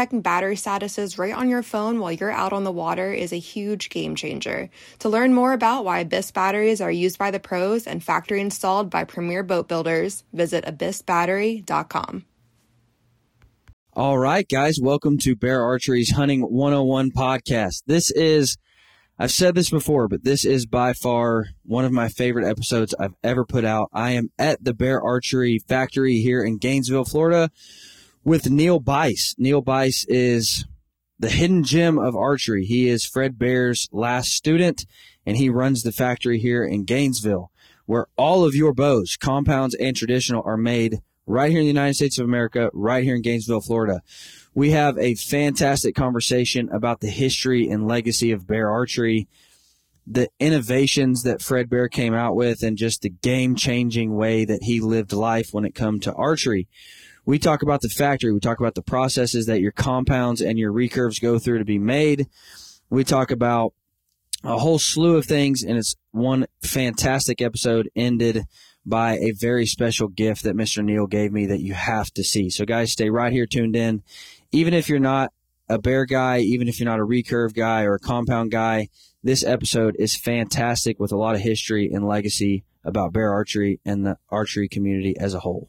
checking battery statuses right on your phone while you're out on the water is a huge game changer. To learn more about why Abyss batteries are used by the pros and factory installed by premier boat builders, visit abyssbattery.com. All right, guys, welcome to Bear Archery's Hunting 101 podcast. This is, I've said this before, but this is by far one of my favorite episodes I've ever put out. I am at the Bear Archery factory here in Gainesville, Florida with Neil Byce. Neil Byce is the hidden gem of archery. He is Fred Bear's last student, and he runs the factory here in Gainesville, where all of your bows, compounds and traditional, are made right here in the United States of America, right here in Gainesville, Florida. We have a fantastic conversation about the history and legacy of bear archery, the innovations that Fred Bear came out with, and just the game changing way that he lived life when it come to archery we talk about the factory. We talk about the processes that your compounds and your recurves go through to be made. We talk about a whole slew of things, and it's one fantastic episode ended by a very special gift that Mr. Neil gave me that you have to see. So, guys, stay right here tuned in. Even if you're not a bear guy, even if you're not a recurve guy or a compound guy, this episode is fantastic with a lot of history and legacy about bear archery and the archery community as a whole.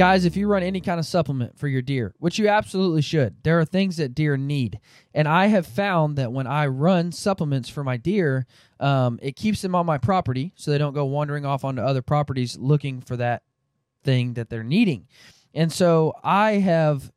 Guys, if you run any kind of supplement for your deer, which you absolutely should, there are things that deer need. And I have found that when I run supplements for my deer, um, it keeps them on my property so they don't go wandering off onto other properties looking for that thing that they're needing. And so I have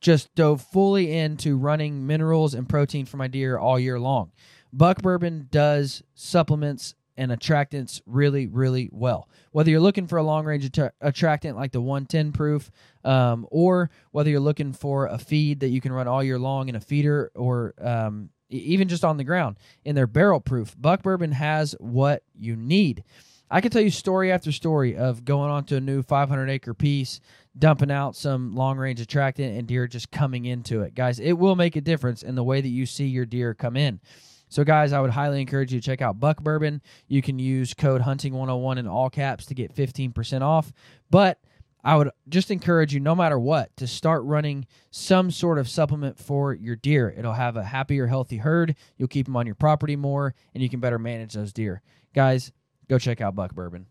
just dove fully into running minerals and protein for my deer all year long. Buck Bourbon does supplements and attractants really, really well. Whether you're looking for a long range att- attractant like the 110 proof, um, or whether you're looking for a feed that you can run all year long in a feeder, or um, even just on the ground in their barrel proof, Buck Bourbon has what you need. I can tell you story after story of going onto a new 500 acre piece, dumping out some long range attractant, and deer just coming into it. Guys, it will make a difference in the way that you see your deer come in. So, guys, I would highly encourage you to check out Buck Bourbon. You can use code Hunting101 in all caps to get 15% off. But I would just encourage you, no matter what, to start running some sort of supplement for your deer. It'll have a happier, healthy herd. You'll keep them on your property more, and you can better manage those deer. Guys, go check out Buck Bourbon.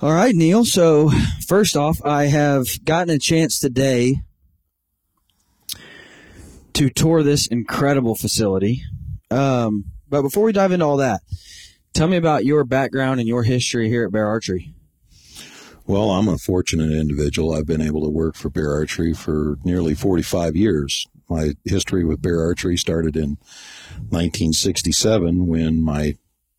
All right, Neil. So, first off, I have gotten a chance today to tour this incredible facility. Um, but before we dive into all that, tell me about your background and your history here at Bear Archery. Well, I'm a fortunate individual. I've been able to work for Bear Archery for nearly 45 years. My history with Bear Archery started in 1967 when my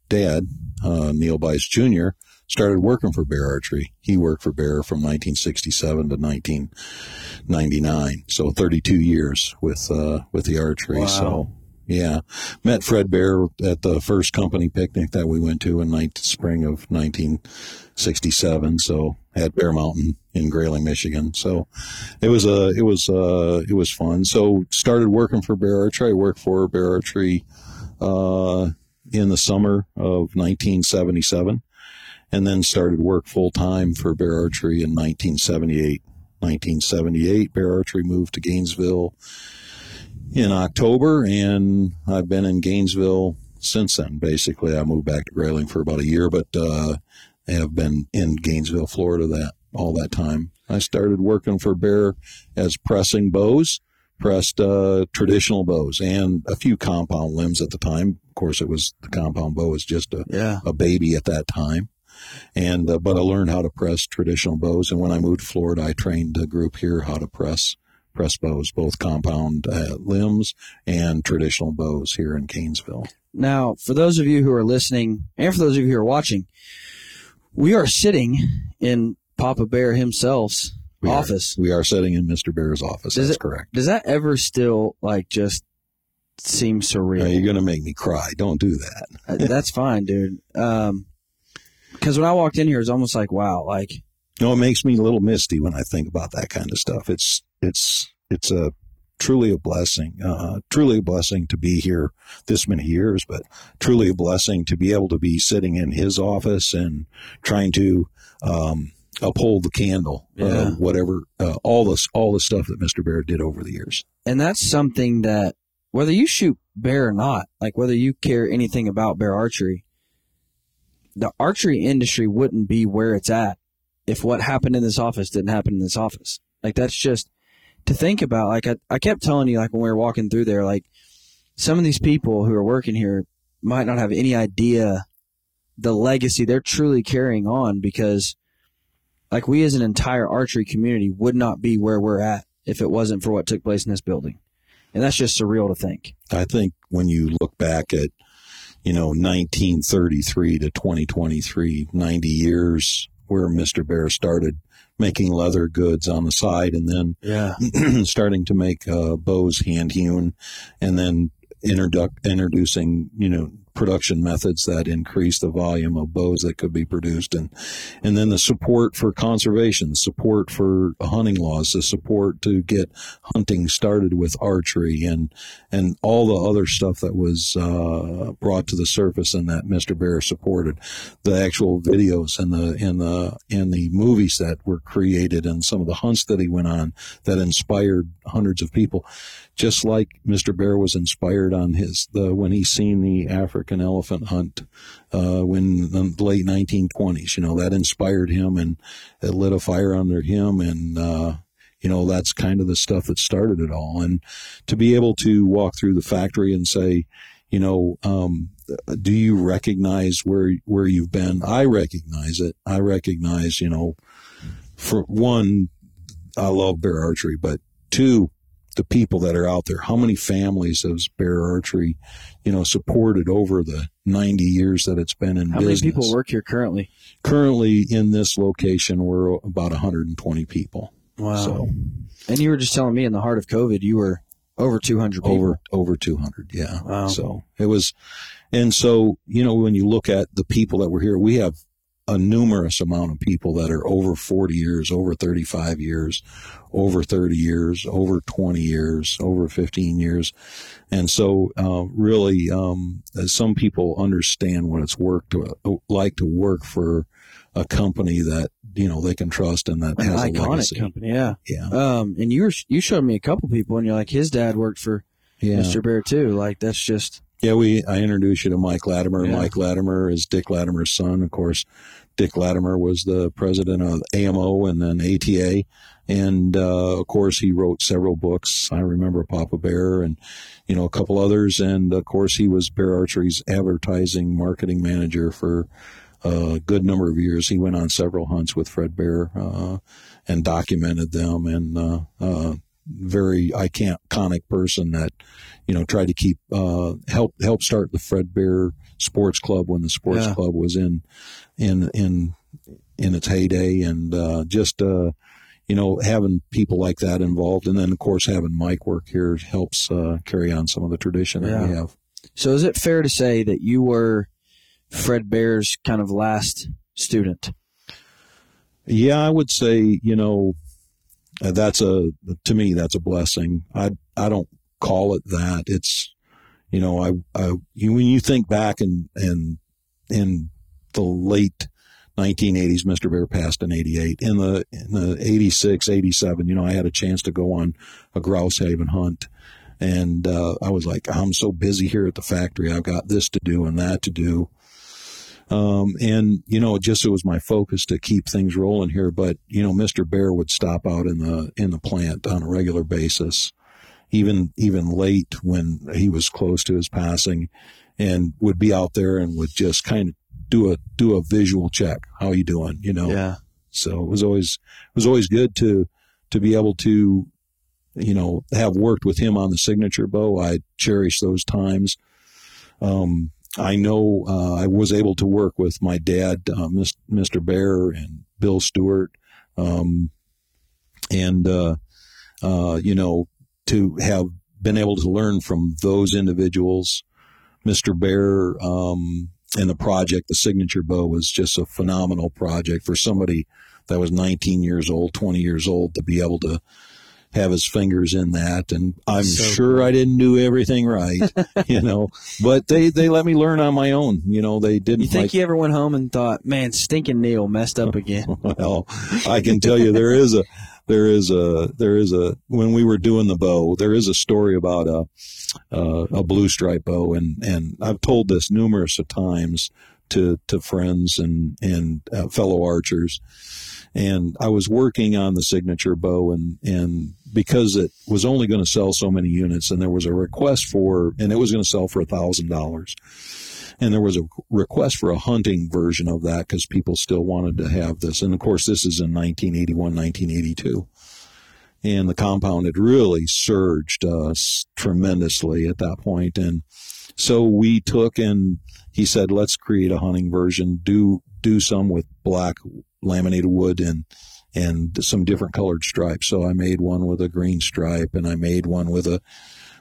dad, uh, Neil Byce Jr., started working for Bear Archery. He worked for Bear from 1967 to 1999, so 32 years with uh, with the archery. Wow. So yeah, met Fred Bear at the first company picnic that we went to in the spring of 1967. So at Bear Mountain in Grayling, Michigan. So it was a it was uh, it was fun. So started working for Bear Archery. I worked for Bear Archery uh, in the summer of 1977, and then started work full time for Bear Archery in 1978. 1978, Bear Archery moved to Gainesville in October, and I've been in Gainesville since then. Basically, I moved back to Grayling for about a year, but uh, have been in Gainesville, Florida that all that time. I started working for Bear as pressing bows, pressed uh, traditional bows, and a few compound limbs at the time. Of course, it was the compound bow was just a, Yeah. a baby at that time. And uh, but I learned how to press traditional bows, and when I moved to Florida, I trained a group here how to press press bows, both compound uh, limbs and traditional bows here in Gainesville. Now, for those of you who are listening, and for those of you who are watching, we are sitting in Papa Bear himself's We are- office. we are sitting in Mr. Bear's office. Does That's it- correct. Does that ever still like just seem surreal? Now, you're going to make me cry. Don't do that. Uh, That's fine, dude. Um, because when I walked in here, it's almost like, wow, like No, it makes me a little misty when I think about that kind of stuff. It's it's it's a truly a blessing, uh, truly a blessing to be here this many years, but truly a blessing to be able to be sitting in his office and trying to um, uphold the candle, Yeah. uh, whatever, uh, all this all the stuff that Mr. Bear did over the years. and that's something that whether you shoot bear or not, like whether you care anything about bear archery, the archery industry wouldn't be where it's at if what happened in this office didn't happen in this office. Like that's just to think about. Like I, I kept telling you, like when we were walking through there, like some of these people who are working here might not have any idea the legacy they're truly carrying on because like we as an entire archery community would not be where we're at if it wasn't for what took place in this building. And that's just surreal to think. I think when you look back at, you know, 1933 to 2023, 90 years where Mr. Bear started making leather goods on the side and then Yeah. starting to make uh, bows hand hewn and then introduc- introducing, you know, production methods that increase the volume of bows that could be produced and and then the support for conservation support for hunting laws the support to get hunting started with archery and and all the other stuff that was uh, brought to the surface and that Mr. Bear supported the actual videos and the and the and the movies that were created and some of the hunts that he went on that inspired hundreds of people just like Mr. Bear was inspired on his the when he seen the African elephant hunt uh, when the late 1920s. You know that inspired him and it lit a fire under him, and uh, you know that's kind of the stuff that started it all. And to be able to walk through the factory and say, you know, um, do you recognize where where you've been? I recognize it. I recognize, you know, for one, I love bear archery, but two, the people that are out there. How many families has Bear Archery, you know, supported over the 90 years that it's been in How business? many people work here currently? Currently in this location, we're about 120 people. Wow. So And you were just telling me in the heart of COVID, you were over 200 people. over over 200, yeah. Wow. So it was, and so you know when you look at the people that were here, we have a numerous amount of people that are over 40 years, over 35 years, over 30 years, over 20 years, over 15 years. And so, uh, really, um, some people understand what it's work to, like to work for a company that, you know, they can trust and that An has a iconic legacy. company, yeah. Yeah. Um, and you were you showed me a couple people, and you're like, his dad worked for Yeah. Mr. Bear too. Like that's just Yeah, we I introduced you to Mike Lattimer. Yeah. Mike Lattimer is Dick Lattimer's son. Of course, Dick Lattimer was the president of AMO and then ATA, and uh, of course he wrote several books. I remember Papa Bear and you know a couple others, and of course he was Bear Archery's advertising marketing manager for a good number of years. He went on several hunts with Fred Bear uh, and documented them, and uh, uh, very iconic person that you know tried to keep uh, help help start the Fred Bear Sports Club when the Sports Yeah. Club was in in in in its heyday, and uh, just uh, you know having people like that involved, and then of course having Mike work here helps uh, carry on some of the tradition that we have. so. Is it fair to say that you were Fred Bear's kind of last student? Yeah, I would say you know that's a to me that's a blessing. I I don't call it that. It's you know I, I when you think back and and in the late 1980s, Mr. Bear passed in 88. In the in the 86, 87, you know I had a chance to go on a Grousehaven hunt. And uh, I was like, I'm so busy here at the factory. I've got this to do and that to do. Um, and you know, just it was my focus to keep things rolling here. But you know, Mr. Bear would stop out in the in the plant on a regular basis, even even late when he was close to his passing, and would be out there and would just kind of do a do a visual check. How you doing? You know. Yeah. So it was always it was always good to to be able to, you know, have worked with him on the signature bow. I cherish those times. Um, I know uh, I was able to work with my dad, uh, Mr. Bear, and Bill Stewart, um, and uh, uh, you know to have been able to learn from those individuals. Mr. Bear um, and the project, the signature bow, was just a phenomenal project for somebody that was 19 years old, 20 years old to be able to have his fingers in that. And I'm so sure. I didn't do everything right, you know, but they, they let me learn on my own. You know, they didn't. You think like, you ever went home and thought, man, stinking Neil messed up again? well, I can tell you there is a, there is a, there is a, when we were doing the bow, there is a story about a, a blue stripe bow. And, and I've told this numerous of times to, to friends and, and uh, fellow archers and I was working on the signature bow and and because it was only going to sell so many units and there was a request for and it was going to sell for a thousand dollars and there was a request for a hunting version of that because people still wanted to have this and of course this is in 1981 1982 and the compound had really surged uh, tremendously at that point. point and so we took and he said let's create a hunting version do do some with black laminated wood and and some different colored stripes. So I made one with a green stripe, and I made one with a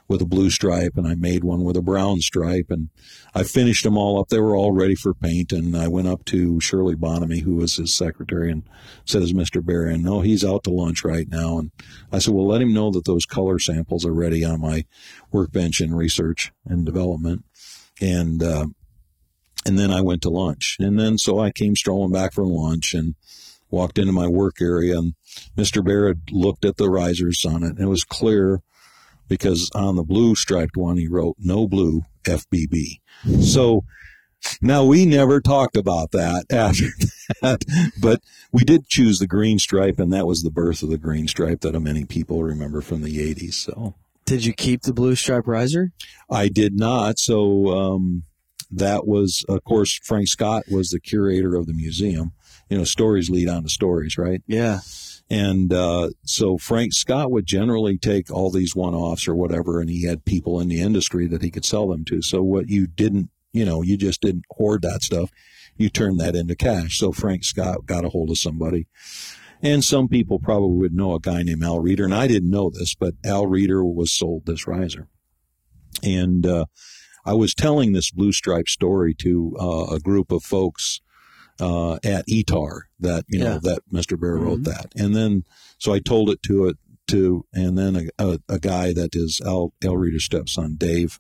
with a blue stripe, and I made one with a brown stripe, and I finished them all up. They were all ready for paint, and I went up to Shirley Bonamy, who was his secretary, and said, "Is Mr. Bear in? No, he's out to lunch right now." And I said, "Well, let him know that those color samples are ready on my workbench in research and development." And uh, and then I went to lunch. And then so I came strolling back from lunch and walked into my work area and Mr. Barrett looked at the risers on it and it was clear because on the blue striped one he wrote no blue FBB. So now we never talked about that after that, but we did choose the green stripe and that was the birth of the green stripe that many people remember from the 80s. So did you keep the blue stripe riser? I did not. So um, that was, of course, Frank Scott was the curator of the museum. You know, stories lead on to stories, right? Yeah. And uh, so Frank Scott would generally take all these one offs or whatever, and he had people in the industry that he could sell them to. So what you didn't, you know, you just didn't hoard that stuff. You turned that into cash. So Frank Scott got a hold of somebody. And some people probably would know a guy named Al Reeder, and I didn't know this, but Al Reeder was sold this riser. And uh, I was telling this blue stripe story to uh, a group of folks uh, at ETAR that you know that Mr. Bear wrote mm-hmm. that, and then so I told it to it to, and then a, a, a guy that is Al Al Reeder's stepson, Dave.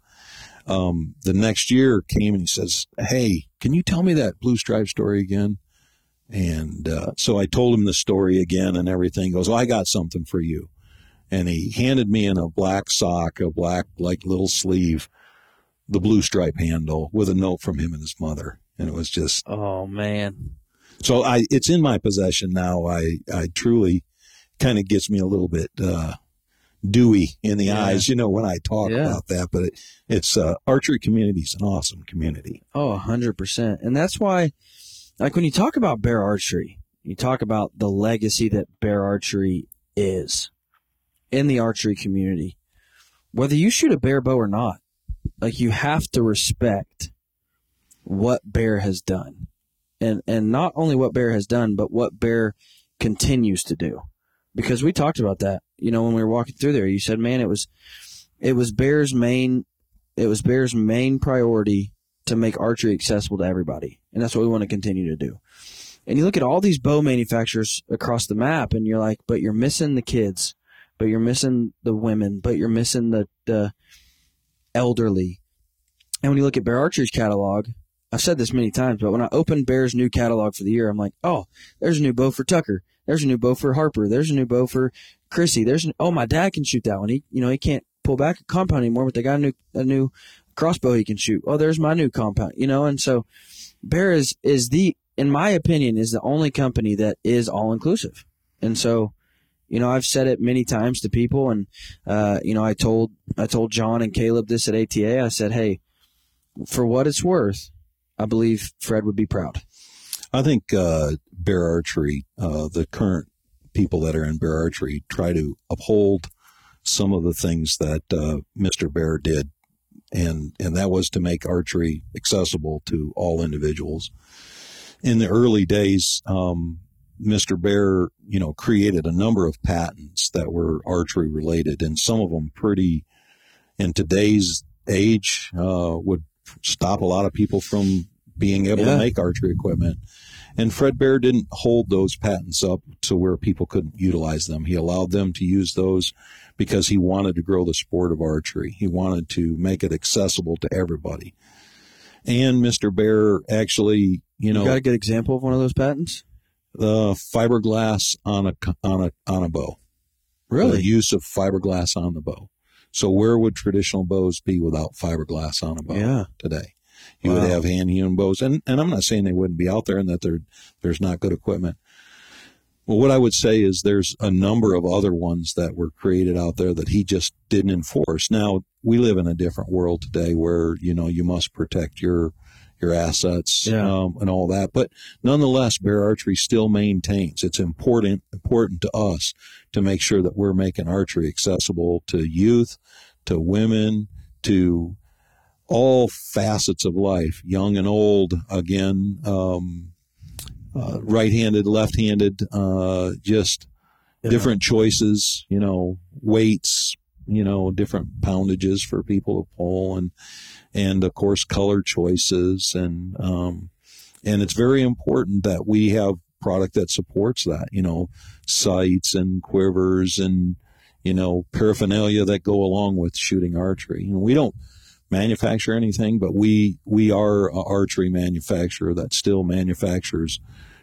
Um, the next year came and he says, "Hey, can you tell me that blue stripe story again?" And uh, so I told him the story again and everything. He goes, "Oh, I got something for you." And he handed me in a black sock, a black like little sleeve, the blue stripe handle with a note from him and his mother, and it was just oh man. So I it's in my possession now. I I truly kind of gets me a little bit uh, dewy in the yeah. eyes, you know, when I talk yeah. about that. But it, it's uh, archery community is an awesome community. Oh, hundred percent, and that's why, like when you talk about bear archery, you talk about the legacy that bear archery is in the archery community. Whether you shoot a bear bow or not, like you have to respect what Bear has done. And and not only what Bear has done, but what Bear continues to do. Because we talked about that, you know, when we were walking through there. You said, "Man, it was it was Bear's main it was Bear's main priority to make archery accessible to everybody." And that's what we want to continue to do. And you look at all these bow manufacturers across the map and you're like, "But you're missing the kids, but you're missing the women, but you're missing the the elderly. And when you look at Bear Archery's catalog, I've said this many times, but when I open Bear's new catalog for the year, I'm like, oh, there's a new bow for Tucker. There's a new bow for Harper. There's a new bow for Chrissy. There's an, oh, my dad can shoot that one. He, you know, he can't pull back a compound anymore, but they got a new, a new crossbow he can shoot. Oh, there's my new compound, you know, and so Bear is is the in my opinion is the only company that is all inclusive, and so you know I've said it many times to people, and uh, you know I told I told John and Caleb this at ATA. I said, hey, for what it's worth, I believe Fred would be proud. I think uh, bear archery, uh, the current people that are in bear archery, try to uphold some of the things that uh, Mr. Bear did, and and that was to make archery accessible to all individuals. In the early days, um, Mr. Bear, you know, created a number of patents that were archery related, and some of them pretty, in today's age, uh, would stop a lot of people from being able Yeah. to make archery equipment. And Fred Bear didn't hold those patents up to where people couldn't utilize them. He allowed them to use those because he wanted to grow the sport of archery. He wanted to make it accessible to everybody. And Mr. Bear actually, you know, You got a good example of one of those patents? the fiberglass on a on a on a bow. The Really? use of fiberglass on the bow. So where would traditional bows be without fiberglass on a bow Yeah. today? You Wow. would have hand hewn bows, and and I'm not saying they wouldn't be out there and that there there's not good equipment. Well, what I would say is there's a number of other ones that were created out there that he just didn't enforce. Now we live in a different world today where you know you must protect your your assets Yeah. um, and all that, but nonetheless, bear archery still maintains. It's important important to us to make sure that we're making archery accessible to youth, to women, to all facets of life, young and old. Again, um, uh, right-handed, left-handed, uh, just Yeah. different choices. You know, weights. You know, different poundages for people to pull, and and of course color choices, and um, and it's very important that we have product that supports that. You know, sights and quivers and you know paraphernalia that go along with shooting archery. You know, we don't manufacture anything, but we we are an archery manufacturer that still manufactures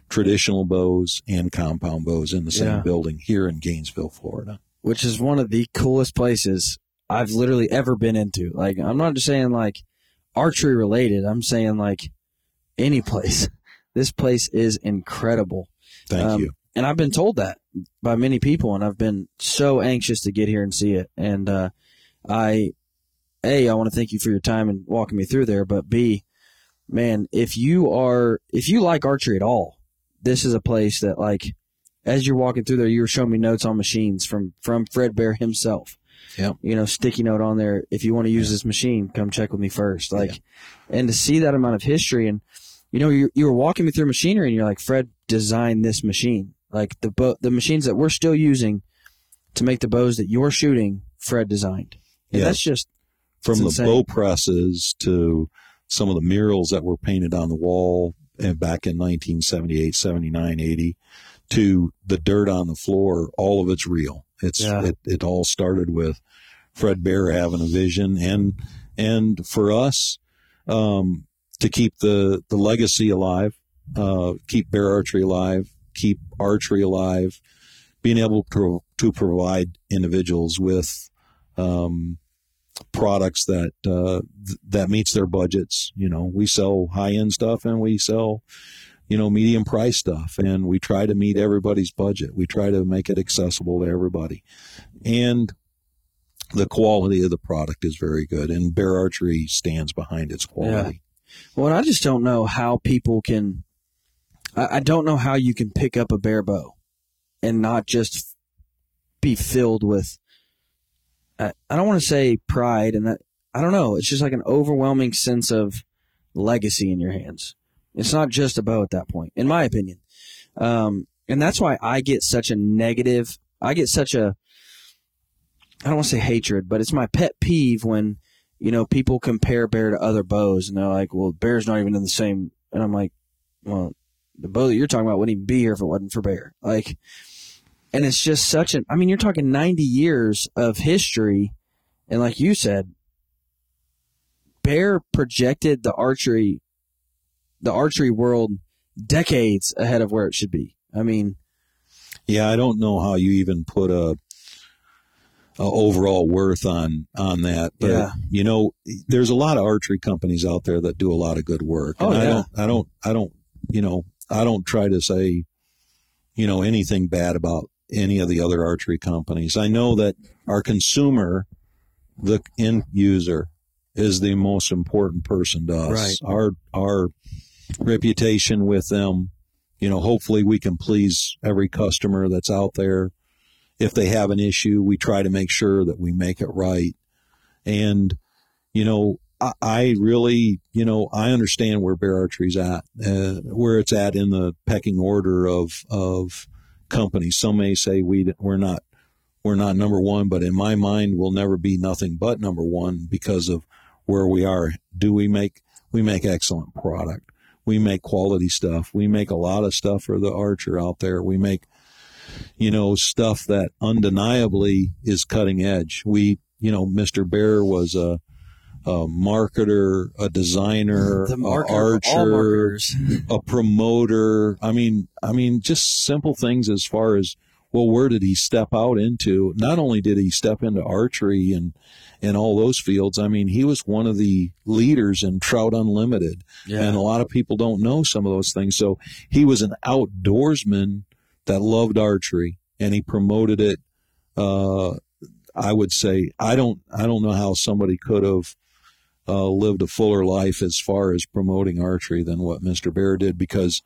traditional bows and compound bows in the same Yeah. building here in Gainesville, Florida. which is one of the coolest places I've literally ever been into. Like, I'm not just saying like archery related. I'm saying like any place. This place is incredible, Thank Um, you. and I've been told that by many people, and I've been so anxious to get here and see it. And uh, I, a, I want to thank you for your time and walking me through there. But b, man, if you are if you like archery at all, this is a place that like as you're walking through there, you were showing me notes on machines from from Fred Bear himself. Yep. You know, sticky note on there. If you want to use this machine, come check with me first. Like, and to see that amount of history and you know, you you were walking me through machinery and you're like, Fred designed this machine. Like the bow, the machines that we're still using to make the bows that you're shooting, Fred designed. And Yes. that's just From the bow presses to some of the murals that were painted on the wall uh, back in 1978, 79, 80 to the dirt on the floor, all of it's real. It's Yeah. it, it all started with Fred Bear having a vision and and for us um, to keep the the legacy alive, uh, keep bear archery alive, keep archery alive, being able to to provide individuals with um, products that uh, th- that meets their budgets. You know, we sell high end stuff and we sell you know medium price stuff, and we try to meet everybody's budget. We try to make it accessible to everybody, and the quality of the product is very good. And Bear Archery stands behind its quality. Well, I just don't know how people can. I, I don't know how you can pick up a bear bow and not just be filled with. I, I don't want to say pride, and that I don't know. It's just like an overwhelming sense of legacy in your hands. It's not just a bow at that point, in my opinion, um, and that's why I get such a negative. I get such a. I don't want to say hatred, but it's my pet peeve when you know, people compare bear to other bows, and they're like, "Well, bear's not even in the same." And I'm like, "Well, the bow that you're talking about wouldn't even be here if it wasn't for bear." Like, and it's just such an. I mean, you're talking 90 years of history, and like you said, bear projected the archery, the archery world decades ahead of where it should be. I mean, Yeah, I don't know how you even put a uh, overall worth on on that. But Yeah. you know, there's a lot of archery companies out there that do a lot of good work. Oh, and I yeah. don't I don't I don't you know, I don't try to say you know anything bad about any of the other archery companies. I know that our consumer, the end user, is the most important person to us. Right. Our our reputation with them, you know, hopefully we can please every customer that's out there. If they have an issue, we try to make sure that we make it right. And, you know, I, I really, you know, I understand where Bear Archery's at, uh, where it's at in the pecking order of of companies. Some may say we we're not we're not number one, but in my mind, we'll never be nothing but number one because of where we are. Do we make we make excellent product? We make quality stuff. We make a lot of stuff for the archer out there. We make you know stuff that undeniably is cutting edge. We you know Mr. Bear was a a marketer, a designer, The marketer archer, a promoter. I mean, I mean, just simple things as far as well, where did he step out into? Not only did he step into archery and and all those fields. I mean, he was one of the leaders in Trout Unlimited, Yeah. and a lot of people don't know some of those things. So he was an outdoorsman that loved archery, and he promoted it. Uh, I would say I don't I don't know how somebody could have uh, lived a fuller life as far as promoting archery than what Mr. Bear did because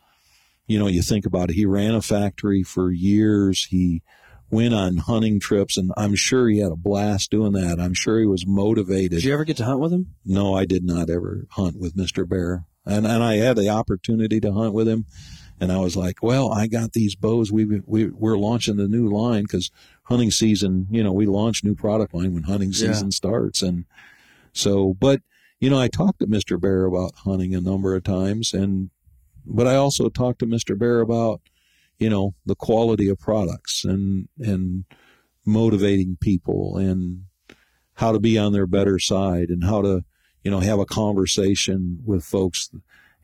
you know you think about it he ran a factory for years he went on hunting trips and I'm sure he had a blast doing that I'm sure he was motivated Did you ever get to hunt with him? no I did not ever hunt with Mr. Bear and and I had the opportunity to hunt with him and I was like well I got these bows we we we're launching the new line cuz hunting season you know we launch new product line when hunting Yeah. season starts and so but you know I talked to Mr. Bear about hunting a number of times and but I also talked to Mr. Bear about you know the quality of products and and motivating people and how to be on their better side and how to you know have a conversation with folks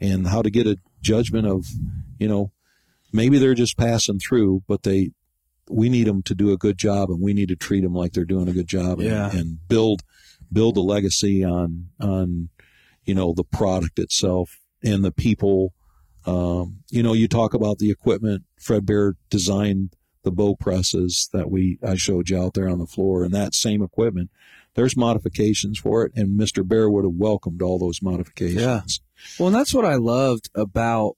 and how to get a judgment of you know maybe they're just passing through but they we need them to do a good job and we need to treat them like they're doing a good job and, Yeah. and build build a legacy on on you know the product itself and the people um, you know you talk about the equipment fred bear designed the bow presses that we i showed you out there on the floor and that same equipment there's modifications for it and mr bear would have welcomed all those modifications Yeah. Well, and that's what I loved about,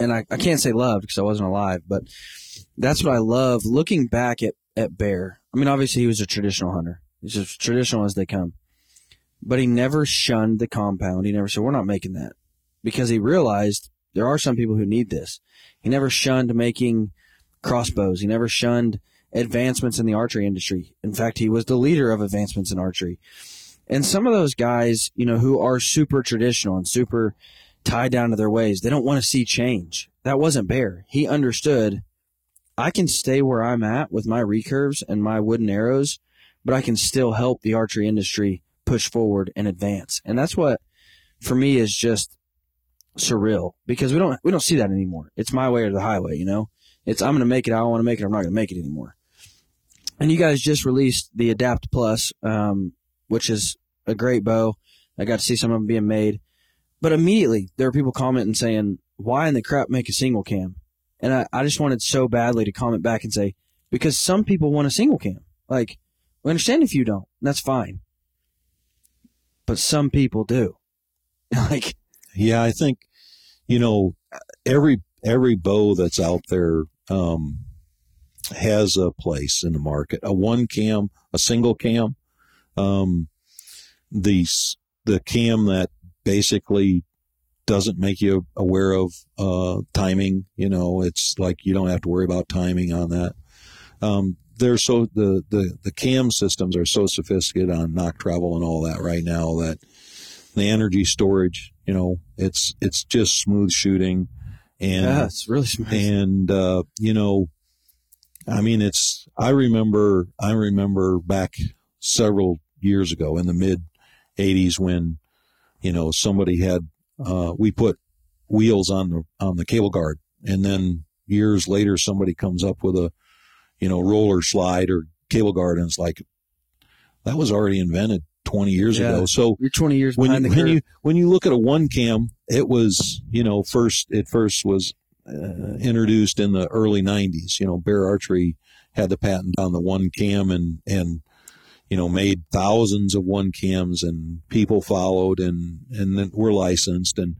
and I, I can't say loved because I wasn't alive, but that's what I love looking back at, at Bear. I mean, obviously he was a traditional hunter. He's as traditional as they come. But he never shunned the compound. He never said, we're not making that because he realized there are some people who need this. He never shunned making crossbows. He never shunned advancements in the archery industry. In fact, he was the leader of advancements in archery. And some of those guys, you know, who are super traditional and super tied down to their ways, they don't want to see change. That wasn't Bear. He understood I can stay where I'm at with my recurves and my wooden arrows, but I can still help the archery industry push forward and advance. And that's what for me is just surreal because we don't we don't see that anymore. It's my way or the highway, you know? It's I'm gonna make it, I don't want to make it, I'm not gonna make it anymore. And you guys just released the Adapt Plus, um, which is a great bow. I got to see some of them being made. But immediately there were people commenting saying, why in the crap make a single cam? And I, I just wanted so badly to comment back and say, because some people want a single cam. Like, we understand if you don't, that's fine. But some people do. like, Yeah, I think you know every every bow that's out there um, has a place in the market. A one cam, a single cam, um, the the cam that basically doesn't make you aware of uh, timing. You know, it's like you don't have to worry about timing on that. Um, they're so the, the the cam systems are so sophisticated on nock travel and all that right now that the energy storage, you know, it's it's just smooth shooting, and yeah, it's really smart. and uh, you know, I mean, it's. I remember. I remember back several years ago in the mid '80s when, you know, somebody had. Uh, we put wheels on the on the cable guard, and then years later, somebody comes up with a, you know, roller slide or cable guard, and it's like that was already invented 20 years Yeah. ago. So You're 20 years when behind you, when you when you look at a one cam, it was you know first it first was uh, introduced in the early 90s. You know, Bear Archery had the patent on the one cam and and you know made thousands of one cams and people followed and and then were licensed and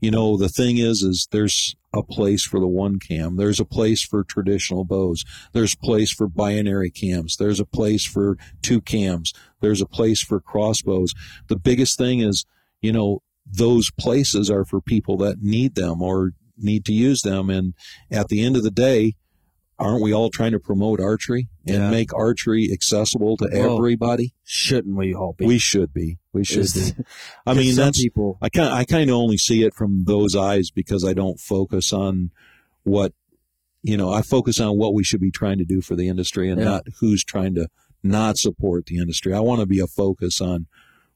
you know the thing is is there's a place for the one cam. There's a place for traditional bows. There's a place for binary cams. There's a place for two cams. There's a place for crossbows. The biggest thing is you know those places are for people that need them or need to use them. And at the end of the day aren't we all trying to promote archery and Yeah. make archery accessible to Well, everybody Shouldn't we all be? we should be we should Is- be i mean some that's people. I kind I kind of only see it from those eyes because I don't focus on what you know. I focus on what we should be trying to do for the industry and Yeah. not who's trying to not support the industry. I want to be a focus on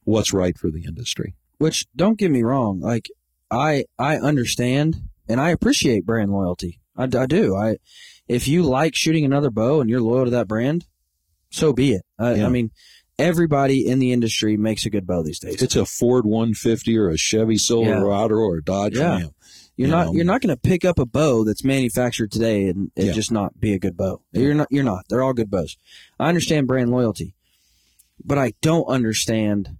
what's right for the industry. Which don't get me wrong, like I I understand and I appreciate brand loyalty. I, I do. I if you like shooting another bow and you're loyal to that brand, so be it. I, Yeah. I mean, everybody in the industry makes a good bow these days. It's a Ford 150 or a Chevy Silverado or a Dodge Yeah. Ram. You're you not know. you're not going to pick up a bow that's manufactured today and it Yeah. just not be a good bow. Yeah. You're not you're not. They're all good bows. I understand brand loyalty, but I don't understand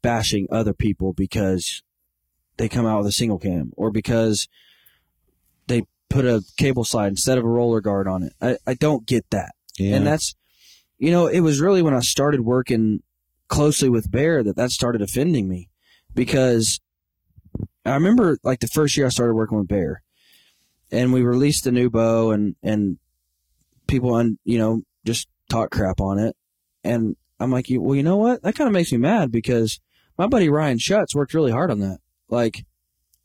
bashing other people because they come out with a single cam or because put a cable slide instead of a roller guard on it. I, I don't get that. Yeah. And that's you know, it was really when I started working closely with Bear that that started offending me because I remember like the first year I started working with Bear, and we released the new bow, and and people on you know just talk crap on it, and I'm like, well, you know what? That kind of makes me mad because my buddy Ryan Schutz worked really hard on that, like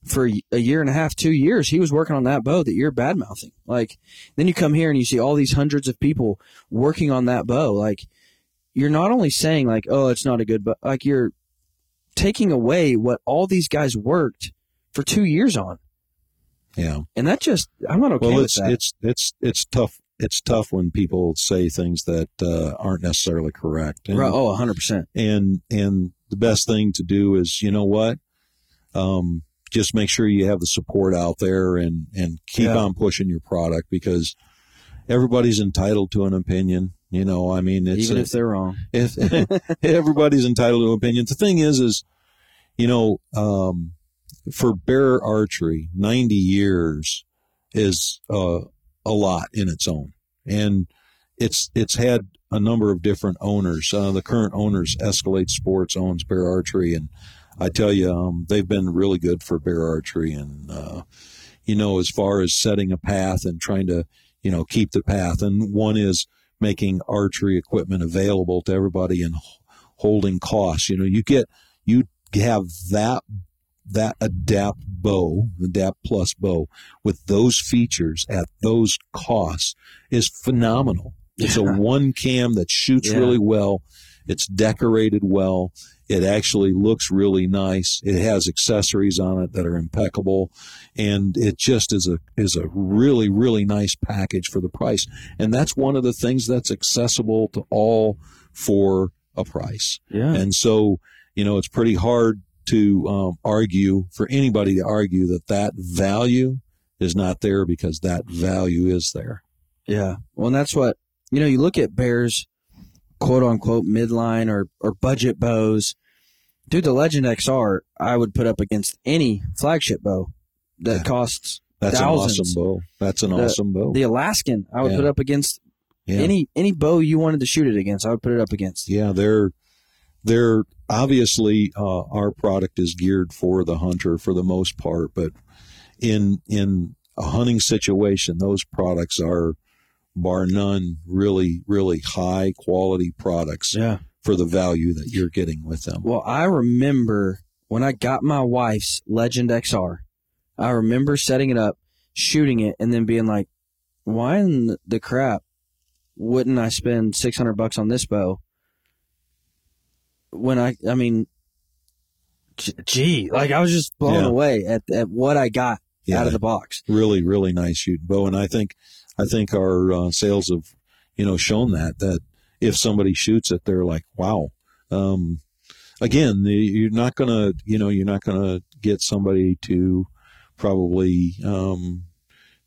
for a year and a half, two years, he was working on that bow that you're bad mouthing. Like, then you come here and you see all these hundreds of people working on that bow. Like, you're not only saying like, oh, it's not a good bow, like you're taking away what all these guys worked for two years on. yeah. And that just, I'm not okay well, with it's that. it's it's it's tough. It's tough when people say things that uh, aren't necessarily correct. And- Right, oh, 100%. and and the best thing to do is you know what um, just make sure you have the support out there and and keep Yeah. on pushing your product because everybody's entitled to an opinion you know i mean it's Even a- if they're wrong. if everybody's entitled to an opinion the thing is is you know um, for bear archery 90 years is uh, a lot in its own and it's it's had a number of different owners uh, the current owners Escalade Sports owns bear archery and i tell you um, they've been really good for bear archery and uh, you know as far as setting a path and trying to you know keep the path and one is making archery equipment available to everybody and holding costs. You know, you get you have that that adapt bow, adapt plus bow with those features at those costs is phenomenal. It's a one cam that shoots Yeah. really well. It's decorated well. It actually looks really nice. It has accessories on it that are impeccable, and it just is a is a really really nice package for the price. And that's one of the things that's accessible to all for a price. Yeah. And so, you know, it's pretty hard to um, argue for anybody to argue that that value is not there because that value is there. Yeah. Well, and that's what, you know, you look at Bears, quote unquote, midline or, or budget bows. Dude, the Legend XR, I would put up against any flagship bow that Yeah. costs That's Thousands. an awesome bow. That's an The- awesome bow. the Alaskan. I would Yeah. put up against yeah. any any bow you wanted to shoot it against. I would put it up against. Yeah, they're they're obviously uh, our product is geared for the hunter for the most part, but in in a hunting situation, those products are bar none really really high quality products Yeah. For the value that you're getting with them. Well, I remember when I got my wife's Legend XR. I remember setting it up, shooting it, and then being like, "Why in the crap wouldn't I spend six hundred bucks on this bow?" When I, I mean, gee, like I was just blown Yeah. away at at what I got Yeah, out of the box. really really nice shooting bow, and I think I think our uh, sales have you know shown that that if somebody shoots it, they're like, wow. Um, again, the, you're not gonna, you know, you're not gonna get somebody to probably um,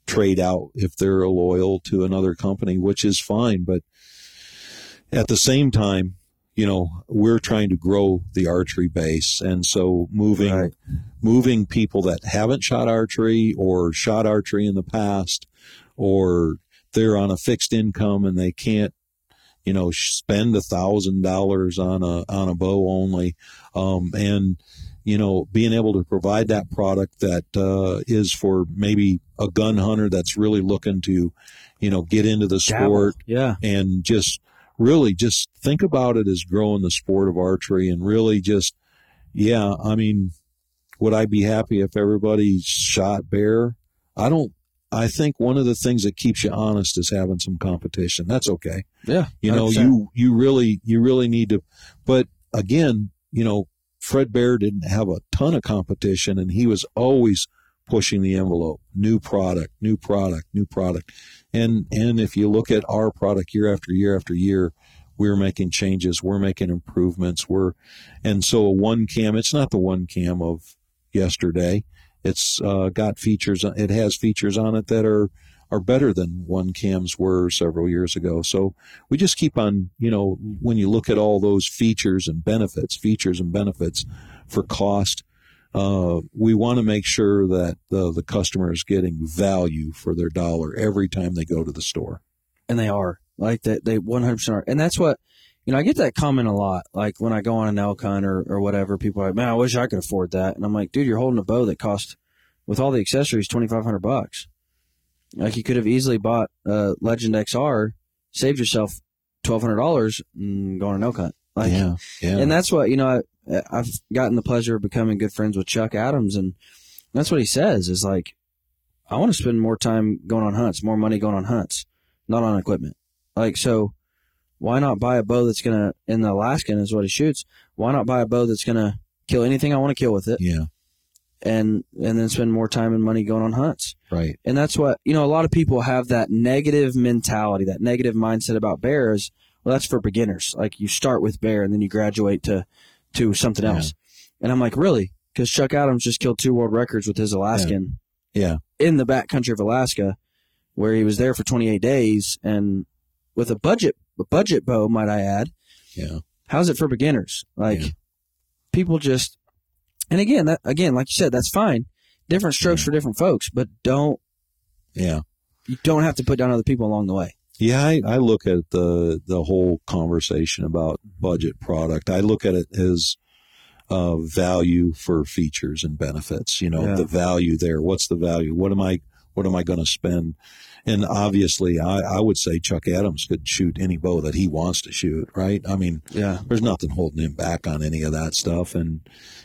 trade out if they're loyal to another company, which is fine. But at the same time, you know, we're trying to grow the archery base, and so moving Right. moving people that haven't shot archery or shot archery in the past, or they're on a fixed income and they can't, you know, spend a thousand dollars on a on a bow only, um, and you know, being able to provide that product that uh, is for maybe a gun hunter that's really looking to, you know, get into the sport Yeah. and just really just think about it as growing the sport of archery and really just yeah i mean would i be happy if everybody shot bear i don't i think one of the things that keeps you honest is having some competition that's okay Yeah. you know 100%. you you really you really need to but again you know fred bear didn't have a ton of competition and he was always pushing the envelope new product new product new product and and if you look at our product year after year after year we're making changes we're making improvements we're and so a one cam it's not the one cam of yesterday it's uh, got features it has features on it that are are better than one cams were several years ago so we just keep on you know when you look at all those features and benefits features and benefits for cost uh, we want to make sure that the, the customer is getting value for their dollar every time they go to the store and they are like that. They 100% are. And that's what, you know, I get that comment a lot. Like when I go on an elk hunt or, or whatever, people are like, man, I wish I could afford that. And I'm like, dude, you're holding a bow that cost, with all the accessories, 2500 bucks. Like you could have easily bought a Legend XR, saved yourself $1,200 and go on an elk hunt. Like, yeah yeah and that's what you know. I, I've gotten the pleasure of becoming good friends with Chuck Adams, and that's what he says is like, I want to spend more time going on hunts, more money going on hunts, not on equipment. Like so, why not buy a bow that's gonna in the Alaskan is what he shoots. Why not buy a bow that's gonna kill anything I want to kill with it, yeah and and then spend more time and money going on hunts. right And that's what, you know, a lot of people have that negative mentality, that negative mindset about bears. Well, that's for beginners. Like you start with bear and then you graduate to, to something Yeah. else. And I'm like, really? Because Chuck Adams just killed two world records with his Alaskan yeah in the backcountry of Alaska, where he was there for 28 days and with a budget, a budget bow, might I add. yeah How's it for beginners? Like Yeah. people just, and again, that, again, like you said, that's fine. Different strokes Yeah. for different folks, but don't, yeah you don't have to put down other people along the way. Yeah, I, I look at the the whole conversation about budget product. I look at it as uh, value for features and benefits. You know, Yeah. the value there. What's the value? What am I what am I going to spend? And obviously, I, I would say Chuck Adams could shoot any bow that he wants to shoot. Right? I mean, Yeah. there's nothing holding him back on any of that stuff. And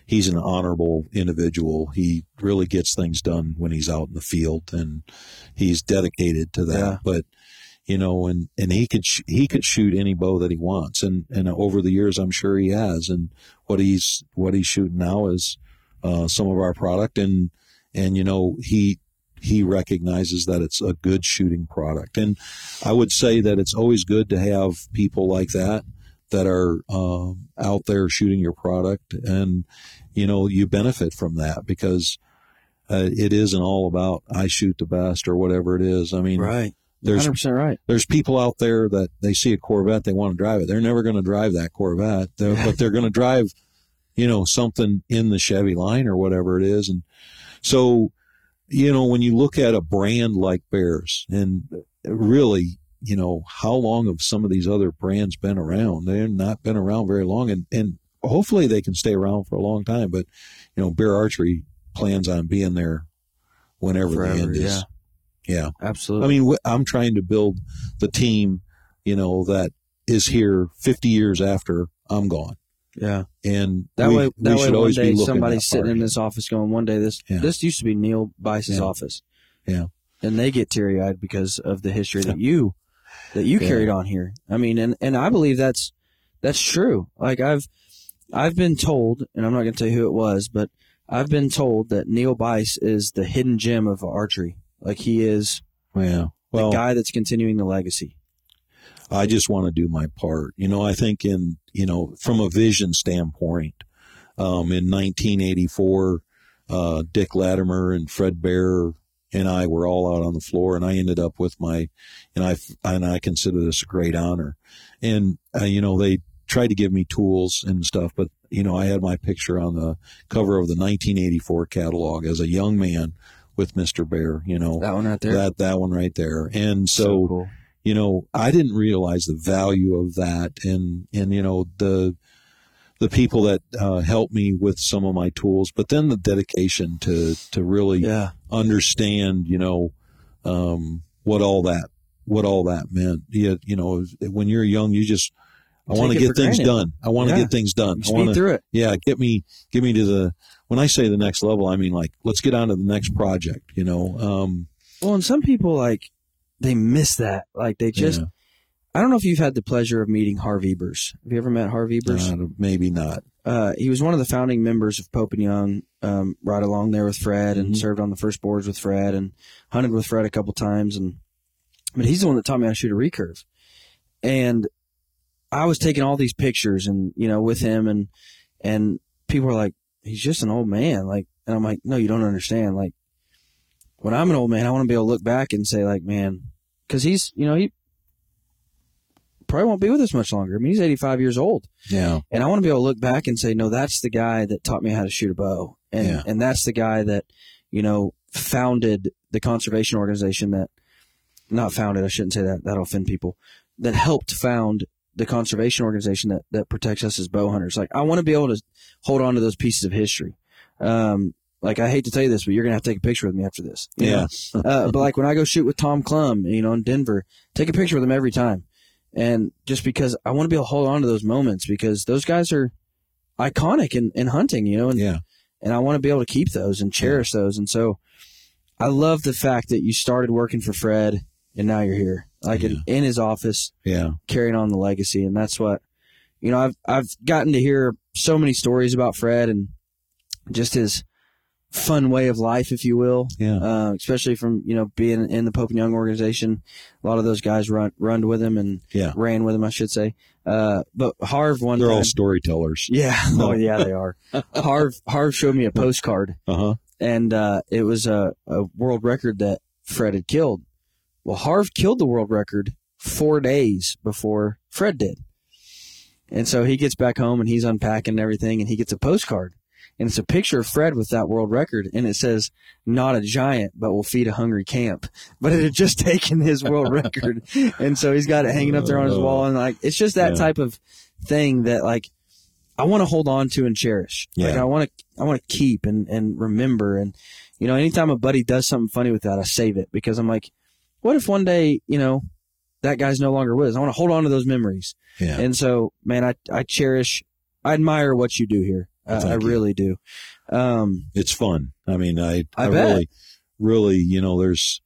he's an honorable individual. He really gets things done when he's out in the field and he's dedicated to that. Yeah. But, you know, and, and he could, sh- he could shoot any bow that he wants. And, and over the years, I'm sure he has. And what he's, what he's shooting now is, uh, some of our product. And, and, you know, he, he recognizes that it's a good shooting product. And I would say that it's always good to have people like that that are um, out there shooting your product, and you know you benefit from that because uh, it isn't all about I shoot the best or whatever it is. I mean, Right. there's 100% right. there's people out there that they see a Corvette, they want to drive it. They're never going to drive that Corvette, They're- but they're going to drive, you know, something in the Chevy line or whatever it is. And so, you know, when you look at a brand like Bears, and really, you know, how long have some of these other brands been around? They've not been around very long, and and hopefully they can stay around for a long time. But you know, Bear Archery plans on being there whenever the Forever, end is. yeah. Yeah. Absolutely. I mean, I'm trying to build the team, you know, that is here 50 years after I'm gone. Yeah. And That we, way, that way, one day somebody's sitting in this office going, one day this Yeah. this used to be Neil Byce's Yeah. office. Yeah. And they get teary eyed because of the history that you that you Yeah. carried on here. I mean, and and I believe that's that's true. Like I've I've been told, and I'm not going to tell you who it was, but I've been told that Neil Byce is the hidden gem of archery. Like he is Yeah. Well, the guy that's continuing the legacy. I just want to do my part. You know, I think in, you know, from a vision standpoint, um, in 1984, uh, Dick Lattimer and Fred Bear and I were all out on the floor, and I ended up with my, and I and I consider this a great honor. And uh, you know, they tried to give me tools and stuff, but you know, I had my picture on the cover of the 1984 catalog as a young man with Mr. Bear. You know, That one right there. that that one right there, and so cool. You know, I didn't realize the value of that, and and you know the the people that uh, helped me with some of my tools, but then the dedication to to really Yeah. understand, you know, um, what all that what all that meant. You, you know, when you're young, you just I want to get things done. I want to Yeah. get things done. I Speed want to, through it. yeah, get me get me to the. When I say the next level, I mean like let's get on to the next project. You know, um, Well, and some people like they miss that. Like they just. Yeah. I don't know if you've had the pleasure of meeting Harv Ebers. Have you ever met Harv Ebers? uh, maybe not. uh, he was one of the founding members of Pope and Young, um, right along there with Fred, and Mhm. served on the first boards with Fred, and hunted with Fred a couple times. And but he's the one that taught me how to shoot a recurve. And I was taking all these pictures, and you know, with him, and and people were like, "He's just an old man." Like, and I'm like, "No, you don't understand." Like, when I'm an old man, I want to be able to look back and say, like, man, because he's, you know, he probably won't be with us much longer. I mean, he's 85 years old. Yeah, And I want to be able to look back and say, no, that's the guy that taught me how to shoot a bow. And, Yeah. and that's the guy that, you know, founded the conservation organization that, not founded, I shouldn't say that, that'll offend people, that helped found the conservation organization that, that protects us as bow hunters. Like, I want to be able to hold on to those pieces of history. Um, like, I hate to tell you this, but you're going to have to take a picture with me after this. yeah, uh, but like when I go shoot with Tom Clum, you know, in Denver, take a picture with him every time. And just because I want to be able to hold on to those moments because those guys are iconic in, in hunting, you know, and, yeah. and I want to be able to keep those and cherish those. And so I love the fact that you started working for Fred and now you're here, like in, in his office, Yeah, carrying on the legacy. And that's what, you know, I've, I've gotten to hear so many stories about Fred and just his fun way of life, if you will yeah, uh, especially from you know being in the Pope and Young organization. A lot of those guys run run with him and Yeah. ran with him, I should say. Uh, but Harv one they're time, all storytellers. yeah, No. oh yeah, they are. Harv Harv showed me a postcard, Uh huh. and uh, it was a, a world record that Fred had killed. Well, Harv killed the world record four days before Fred did. And so he gets back home and he's unpacking and everything, and he gets a postcard. And it's a picture of Fred with that world record, and it says, Not a giant, but will feed a hungry camp. But it had just taken his world record. And so he's got it hanging up there on his wall. And like, it's just that Yeah. type of thing that, like, I want to hold on to and cherish. Like Yeah. I want to, I want to keep and, and remember. And, you know, anytime a buddy does something funny with that, I save it because I'm like, what if one day, you know, that guy's no longer with us? I want to hold on to those memories. Yeah. And so, man, I, I cherish, I admire what you do here. Well, I really do. Um, it's fun. I mean, I, I I, really, really, you know, there's,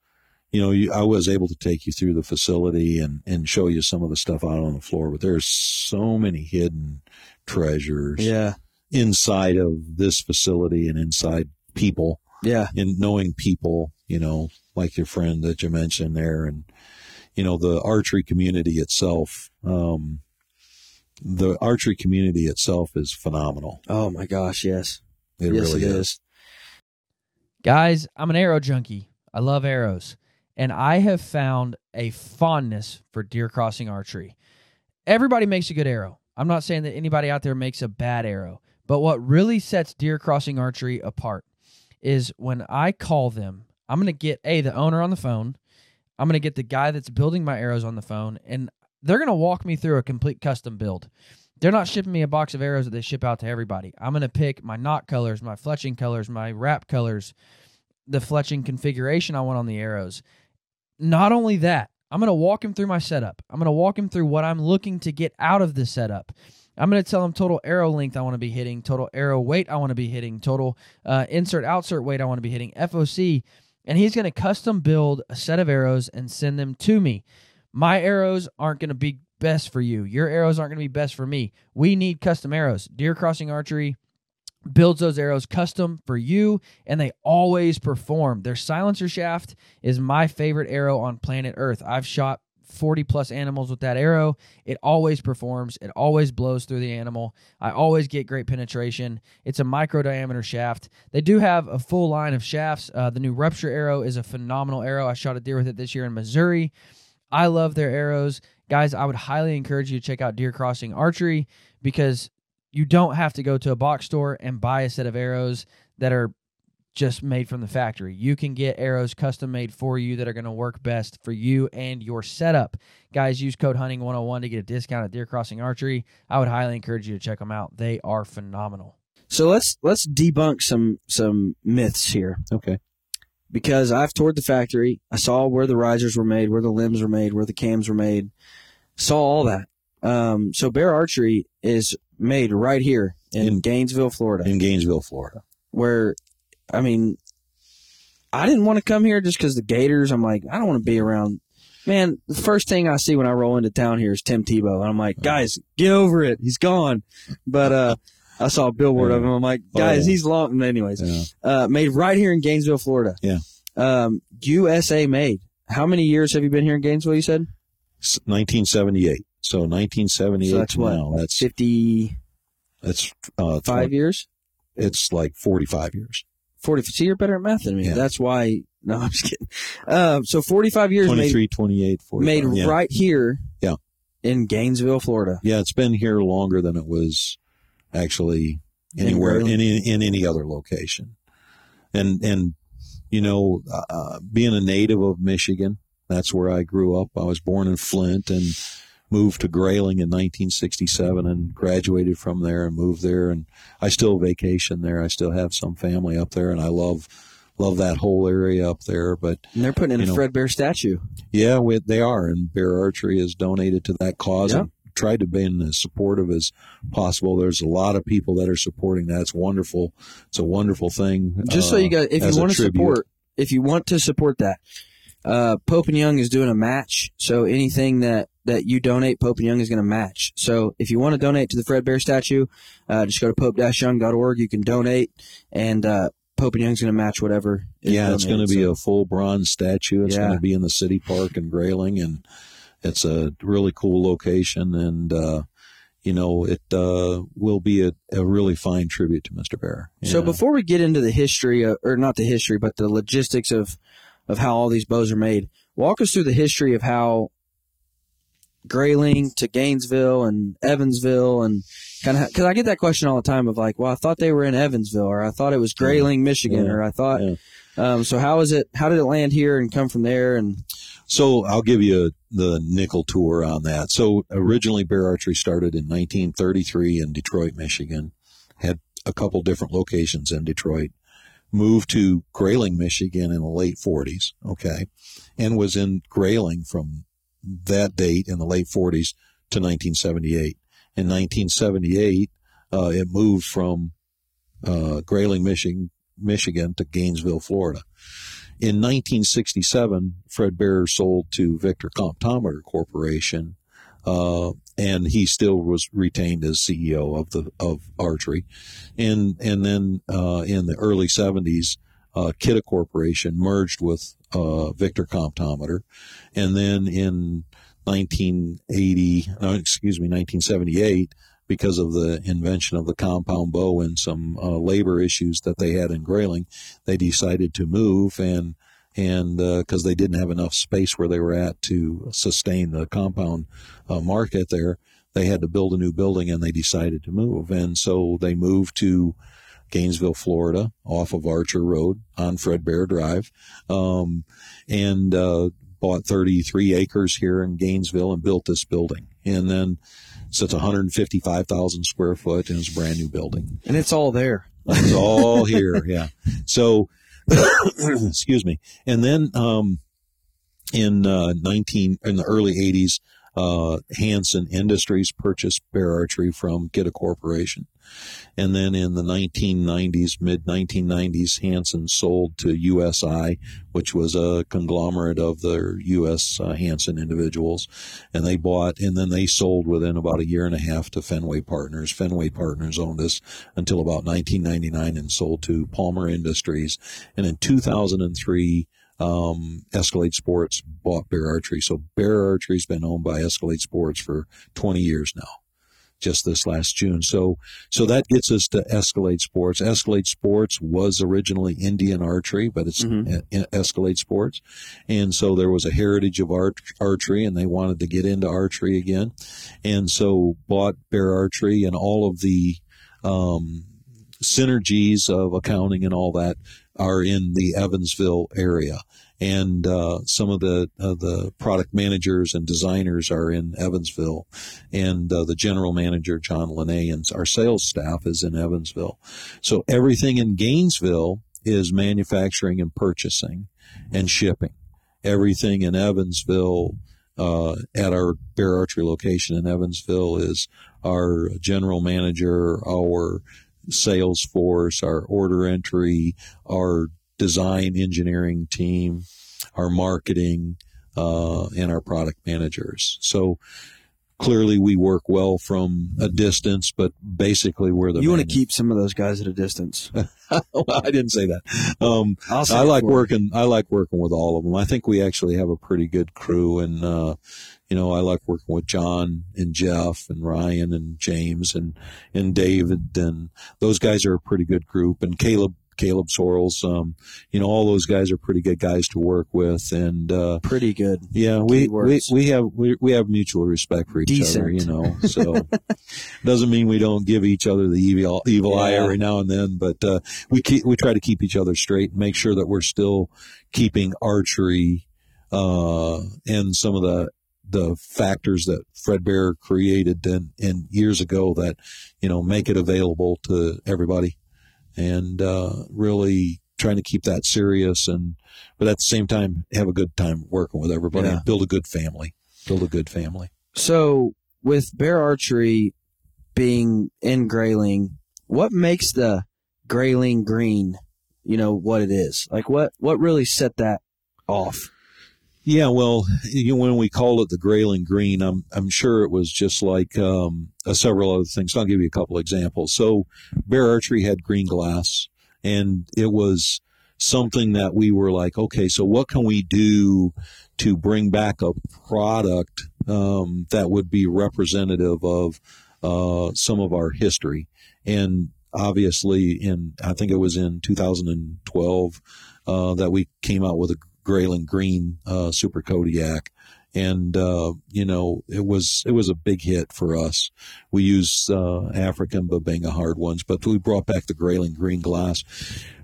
you know, you, I was able to take you through the facility and, and show you some of the stuff out on the floor, but there's so many hidden treasures yeah, inside of this facility and inside people. Yeah, and knowing people, you know, like your friend that you mentioned there and, you know, the archery community itself, um, the archery community itself is phenomenal. Oh my gosh, yes. It yes, really it is. is. Guys, I'm an arrow junkie. I love arrows. And I have found a fondness for deer crossing archery. Everybody makes a good arrow. I'm not saying that anybody out there makes a bad arrow, but what really sets deer crossing archery apart is when I call them, I'm going to get A, the owner on the phone. I'm going to get the guy that's building my arrows on the phone, and they're going to walk me through a complete custom build. They're not shipping me a box of arrows that they ship out to everybody. I'm going to pick my knot colors, my fletching colors, my wrap colors, the fletching configuration I want on the arrows. Not only that, I'm going to walk him through my setup. I'm going to walk him through what I'm looking to get out of the setup. I'm going to tell him total arrow length I want to be hitting, total arrow weight I want to be hitting, total uh, insert outsert weight I want to be hitting, FOC, and he's going to custom build a set of arrows and send them to me. My arrows aren't going to be best for you. Your arrows aren't going to be best for me. We need custom arrows. Deer Crossing Archery builds those arrows custom for you and they always perform. Their silencer shaft is my favorite arrow on planet Earth. I've shot 40 plus animals with that arrow. It always performs. It always blows through the animal. I always get great penetration. It's a micro diameter shaft. They do have a full line of shafts. Uh, the new Rupture arrow is a phenomenal arrow. I shot a deer with it this year in Missouri. I love their arrows. Guys, I would highly encourage you to check out Deer Crossing Archery because you don't have to go to a box store and buy a set of arrows that are just made from the factory. You can get arrows custom made for you that are going to work best for you and your setup. Guys, use code hunting101 to get a discount at Deer Crossing Archery. I would highly encourage you to check them out. They are phenomenal. So let's let's debunk some some myths here. Okay. Because I've toured the factory, I saw where the risers were made, where the limbs were made, where the cams were made, saw all that. Um, so Bear Archery is made right here in, In- Gainesville, Florida, In Gainesville, Florida. where, I mean, I didn't want to come here just because the Gators. I'm like, I don't want to be around. Man, the first thing I see when I roll into town here is Tim Tebow, and I'm like, guys, get over it. He's gone. But uh, I saw a billboard of him. I'm like, Oh, guys, yeah. he's long. Anyways, Yeah. uh, made right here in Gainesville, Florida. Yeah. Um, USA made. How many years have you been here in Gainesville? You said 1978. So 1978 So that's what? now. That's fifty-five that's uh, twen- years. It's like 45 years. Forty. See, you're better at math than me. Yeah. That's why. No, I'm just kidding. Um, so forty-five years made 23, 28, 45. made yeah. right here. Yeah. In Gainesville, Florida. Yeah, it's been here longer than it was actually anywhere in in, in any other location. And and you know, uh, being a native of Michigan, that's where I grew up. I was born in Flint and moved to Grayling in 1967 and graduated from there and moved there and I still vacation there. I still have some family up there and I love love that whole area up there, but And they're putting in a know, Fred Bear statue. yeah, we, they are, and Bear Archery has donated to that cause Yeah. and tried to be as supportive as possible. There's a lot of people that are supporting that. It's wonderful. It's a wonderful thing. Just so uh, you guys, if you want to tribute. support, if you want to support that, uh, Pope and Young is doing a match. So anything that that you donate, Pope and Young is going to match. So if you want to donate to the Fred Bear statue, uh, just go to pope-young.org. You can donate, and uh, Pope and Young's going to match whatever. Yeah, it's going to be So- a full bronze statue. It's Yeah. going to be in the city park in Grayling, and it's a really cool location. And uh, you know, it uh, will be a, a really fine tribute to Mr. Bear. So Yeah. before we get into the history, of, or not the history, but the logistics of of how all these bows are made, walk us through the history of how Grayling to Gainesville and Evansville and kind of because I get that question all the time of like, well, I thought they were in Evansville, or I thought it was Grayling, Michigan, Yeah. or I thought. Yeah. Um, so how is it? How did it land here and come from there? And So I'll give you the nickel tour on that. So originally Bear Archery started in 1933 in Detroit, Michigan. Had a couple different locations in Detroit. Moved to Grayling, Michigan in the late 40s. Okay. And was in Grayling from that date in the late 40s to 1978. In 1978, uh, it moved from uh, Grayling, Michigan, Michigan to Gainesville, Florida. In 1967, Fred Bear sold to Victor Comptometer Corporation, uh, and he still was retained as CEO of the of archery. And and then uh, in the early 70s, uh, Kidde Corporation merged with uh, Victor Comptometer, and then in 1980, no, excuse me, 1978, because of the invention of the compound bow and some uh, labor issues that they had in Grayling, they decided to move and and because they didn't have enough space where they were at to sustain the compound uh, market there, they had to build a new building and they decided to move. And so they moved to Gainesville, Florida, off of Archer Road on Fred Bear Drive, um, and uh, bought 33 acres here in Gainesville and built this building. And then so it's 155,000 square foot and it's a brand new building. and it's all there. It's all here, yeah. So, excuse me. And then um, in uh, 19 in the early 80s, uh, Hanson Industries purchased Bear Archery from Kidde Corporation. And then in the 1990s, mid 1990s, Hanson sold to USI, which was a conglomerate of the U.S. Uh, Hanson individuals. And they bought, and then they sold within about a year and a half to Fenway Partners. Fenway Partners owned us until about 1999 and sold to Palmer Industries. And in 2003, um, Escalade Sports bought Bear Archery. So Bear Archery's been owned by Escalade Sports for 20 years now just this last June. So, so that gets us to Escalade Sports. Escalade Sports was originally Indian Archery, but it's Mhm. E- Escalade Sports. And so there was a heritage of art, archery and they wanted to get into archery again. And so bought Bear Archery and all of the, um, synergies of accounting and all that are in the Evansville area. And uh, some of the uh, the product managers and designers are in Evansville, and uh, the general manager John Lene and our sales staff is in Evansville. So everything in Gainesville is manufacturing and purchasing and shipping. Everything in Evansville uh, at our Bear Archery location in Evansville is our general manager, our sales force, our order entry, our design engineering team, our marketing, uh, and our product managers. So clearly we work well from a distance, but basically we're the you want to keep some of those guys at a distance. I didn't say that. Um, say I like working. I like working with all of them. I think we actually have a pretty good crew, and uh, you know, I like working with John and Jeff and Ryan and James and and David, and those guys are a pretty good group. And Caleb, Caleb Sorrells, um, you know, all those guys are pretty good guys to work with, and uh, Pretty good. yeah, we, we we have we, we have mutual respect for each other, you know. So doesn't mean we don't give each other the evil evil eye every now and then, but uh, we keep we try to keep each other straight and make sure that we're still keeping archery uh, and some of the the factors that Fred Bear created and, and years ago that you know make it available to everybody and uh, really trying to keep that serious and but at the same time have a good time working with everybody Yeah. and build a good family build a good family So with bear archery being in Grayling, what makes the Grayling green, you know, what it is? Like what what really set that off? Yeah, well, you know, when we called it the Grayling Green, I'm I'm sure it was just like um, uh, several other things. I'll give you a couple examples. So, Bear Archery had green glass, and it was something that we were like, okay, so what can we do to bring back a product um, that would be representative of uh, some of our history? And obviously, in I think it was in 2012 uh, that we came out with a Grayling Green uh, Super Kodiak, and uh, you know it was it was a big hit for us. We used uh, African Bubinga hard ones, but we brought back the Grayling Green glass.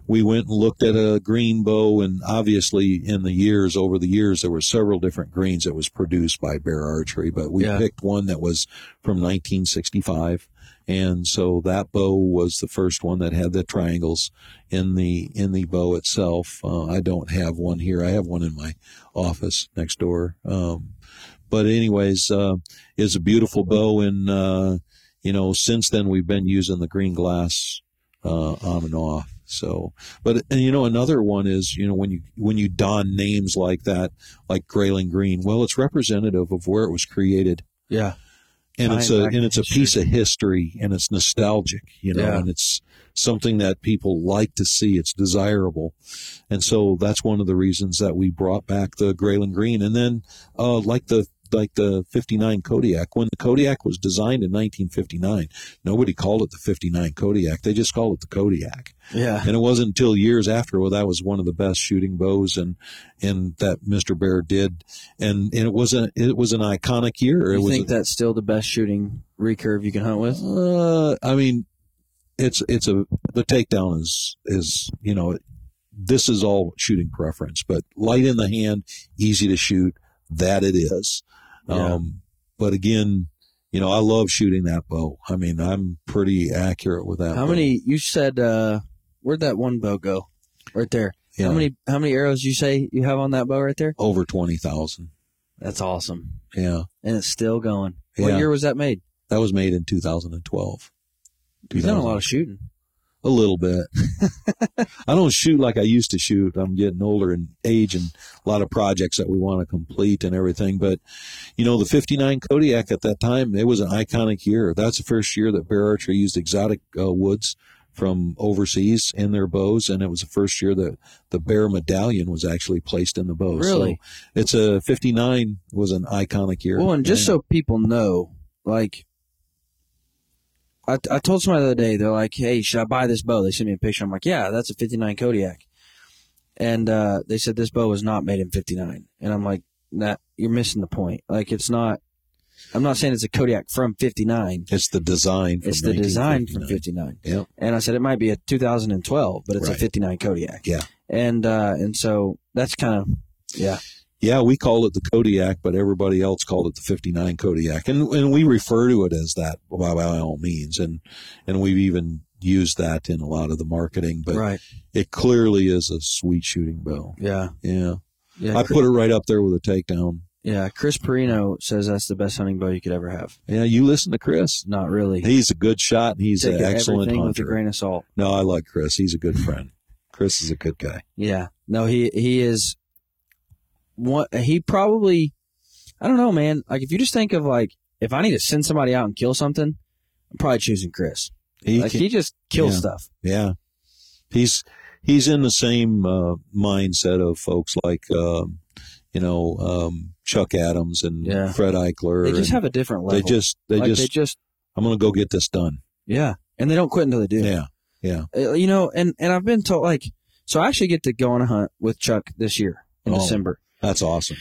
We went and looked at a green bow, and obviously in the years over the years there were several different greens that was produced by Bear Archery, but we Yeah. picked one that was from 1965. And so that bow was the first one that had the triangles in the in the bow itself. Uh, I don't have one here. I have one in my office next door. Um, but anyways, uh, it's a beautiful bow, and uh, you know, since then we've been using the green glass uh, on and off. So, but and you know, another one is you know when you when you don names like that, like Grayling Green. Well, it's representative of where it was created Yeah. And it's a and it's a piece of history and it's nostalgic you know Yeah. and it's something that people like to see. It's desirable. And so that's one of the reasons that we brought back the Grayling Green. And then uh like the like the 59 Kodiak when the Kodiak was designed in 1959 nobody called it the 59 Kodiak they just called it the Kodiak Yeah. and it wasn't until years after well that was one of the best shooting bows and and that Mr. Bear did and, and it was a it was an iconic year You think a- that's still the best shooting recurve you can hunt with? uh, I mean, it's it's a the takedown is is you know this is all shooting preference, but light in the hand, easy to shoot. That it is. Yeah. Um, but again, you know, I love shooting that bow. I mean, I'm pretty accurate with that. How bow. many you said uh where'd that one bow go? Right there. Yeah, How many how many arrows you say you have on that bow right there? Over twenty thousand. That's awesome. Yeah, And it's still going. What Yeah. year was that made? that was made in 2012. You've done a lot of shooting. A little bit. I don't shoot like I used to shoot. I'm getting older in age and a lot of projects that we want to complete and everything. But, you know, the 59 Kodiak at that time, it was an iconic year. That's the first year that Bear Archery used exotic uh, woods from overseas in their bows, and it was the first year that the bear medallion was actually placed in the bow. Really? So it's a 59 was an iconic year. Well, and just Yeah. so people know, like, I, I told somebody the other day, they're like, hey, should I buy this bow? They sent me a picture. I'm like, yeah, that's a 59 Kodiak. And uh, they said this bow was not made in 59. And I'm like, that you're missing the point. Like, it's not, I'm not saying it's a Kodiak from 59. it's the design. From It's the design from 59. Yeah. And I said it might be a 2012, but it's a 59 Kodiak. Yeah. And uh, and so that's kind of yeah. Yeah, we call it the Kodiak, but everybody else called it the 59 Kodiak. And, and we refer to it as that by, by all means. And, and we've even used that in a lot of the marketing, but right. it clearly is a sweet shooting bow. Yeah. Yeah. Yeah. I put it right up there with a takedown. Yeah, Chris Perino says that's the best hunting bow you could ever have. Yeah, you listen to Chris. Not really. He's a good shot and he's Take an excellent everything with a hunter. grain of salt. No, I like Chris. He's a good friend. Chris is a good guy. Yeah. No, he he is. What he probably, I don't know, man. Like if you just think of like if I need to send somebody out and kill something, I'm probably choosing Chris. He like can- he just kills yeah. stuff. Yeah, he's he's in the same uh, mindset of folks like um, you know um, Chuck Adams and Yeah. Fred Eichler. They just have a different level. they just they like just they just I'm gonna go get this done. yeah, and they don't quit until they do. Yeah, yeah. Uh, you know, and and I've been told like so I actually get to go on a hunt with Chuck this year in Oh. December. That's awesome.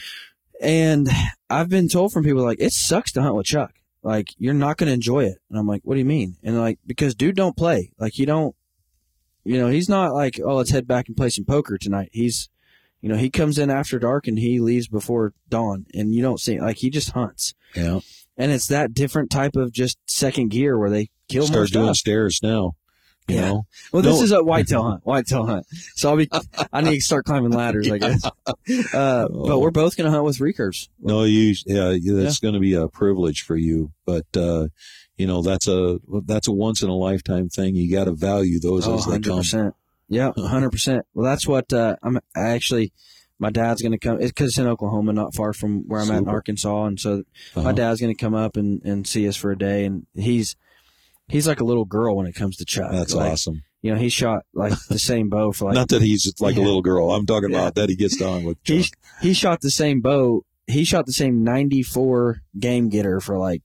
And I've been told from people like it sucks to hunt with Chuck. Like you're not going to enjoy it. And I'm like, what do you mean? And like because dude don't play. Like you don't. You know, he's not like oh let's head back and play some poker tonight. He's, you know, he comes in after dark and he leaves before dawn, and you don't see like he just hunts. Yeah, And it's that different type of just second gear where they kill more start doing stuff. stairs now. You Yeah. know, Well, this No. is a whitetail hunt. Whitetail hunt. So I'll be. I need to start climbing ladders. I guess. Uh, but we're both gonna hunt with recurves. no, you yeah, that's going to be a privilege for you. But uh, you know, that's a that's a once in a lifetime thing. You got to value those Oh, as they come. 100%. Yeah, hundred percent. Well, that's what uh, I'm I actually. My dad's gonna come because it's in Oklahoma, not far from where I'm at in Arkansas, and so my Uh-huh. dad's gonna come up and, and see us for a day, and he's he's like a little girl when it comes to Chuck. That's Like, awesome. You know, he shot like the same bow for like Not that he's like Yeah. a little girl. I'm talking Yeah. about that he gets down with. he Chuck. he shot the same bow. He shot the same '94 game getter for like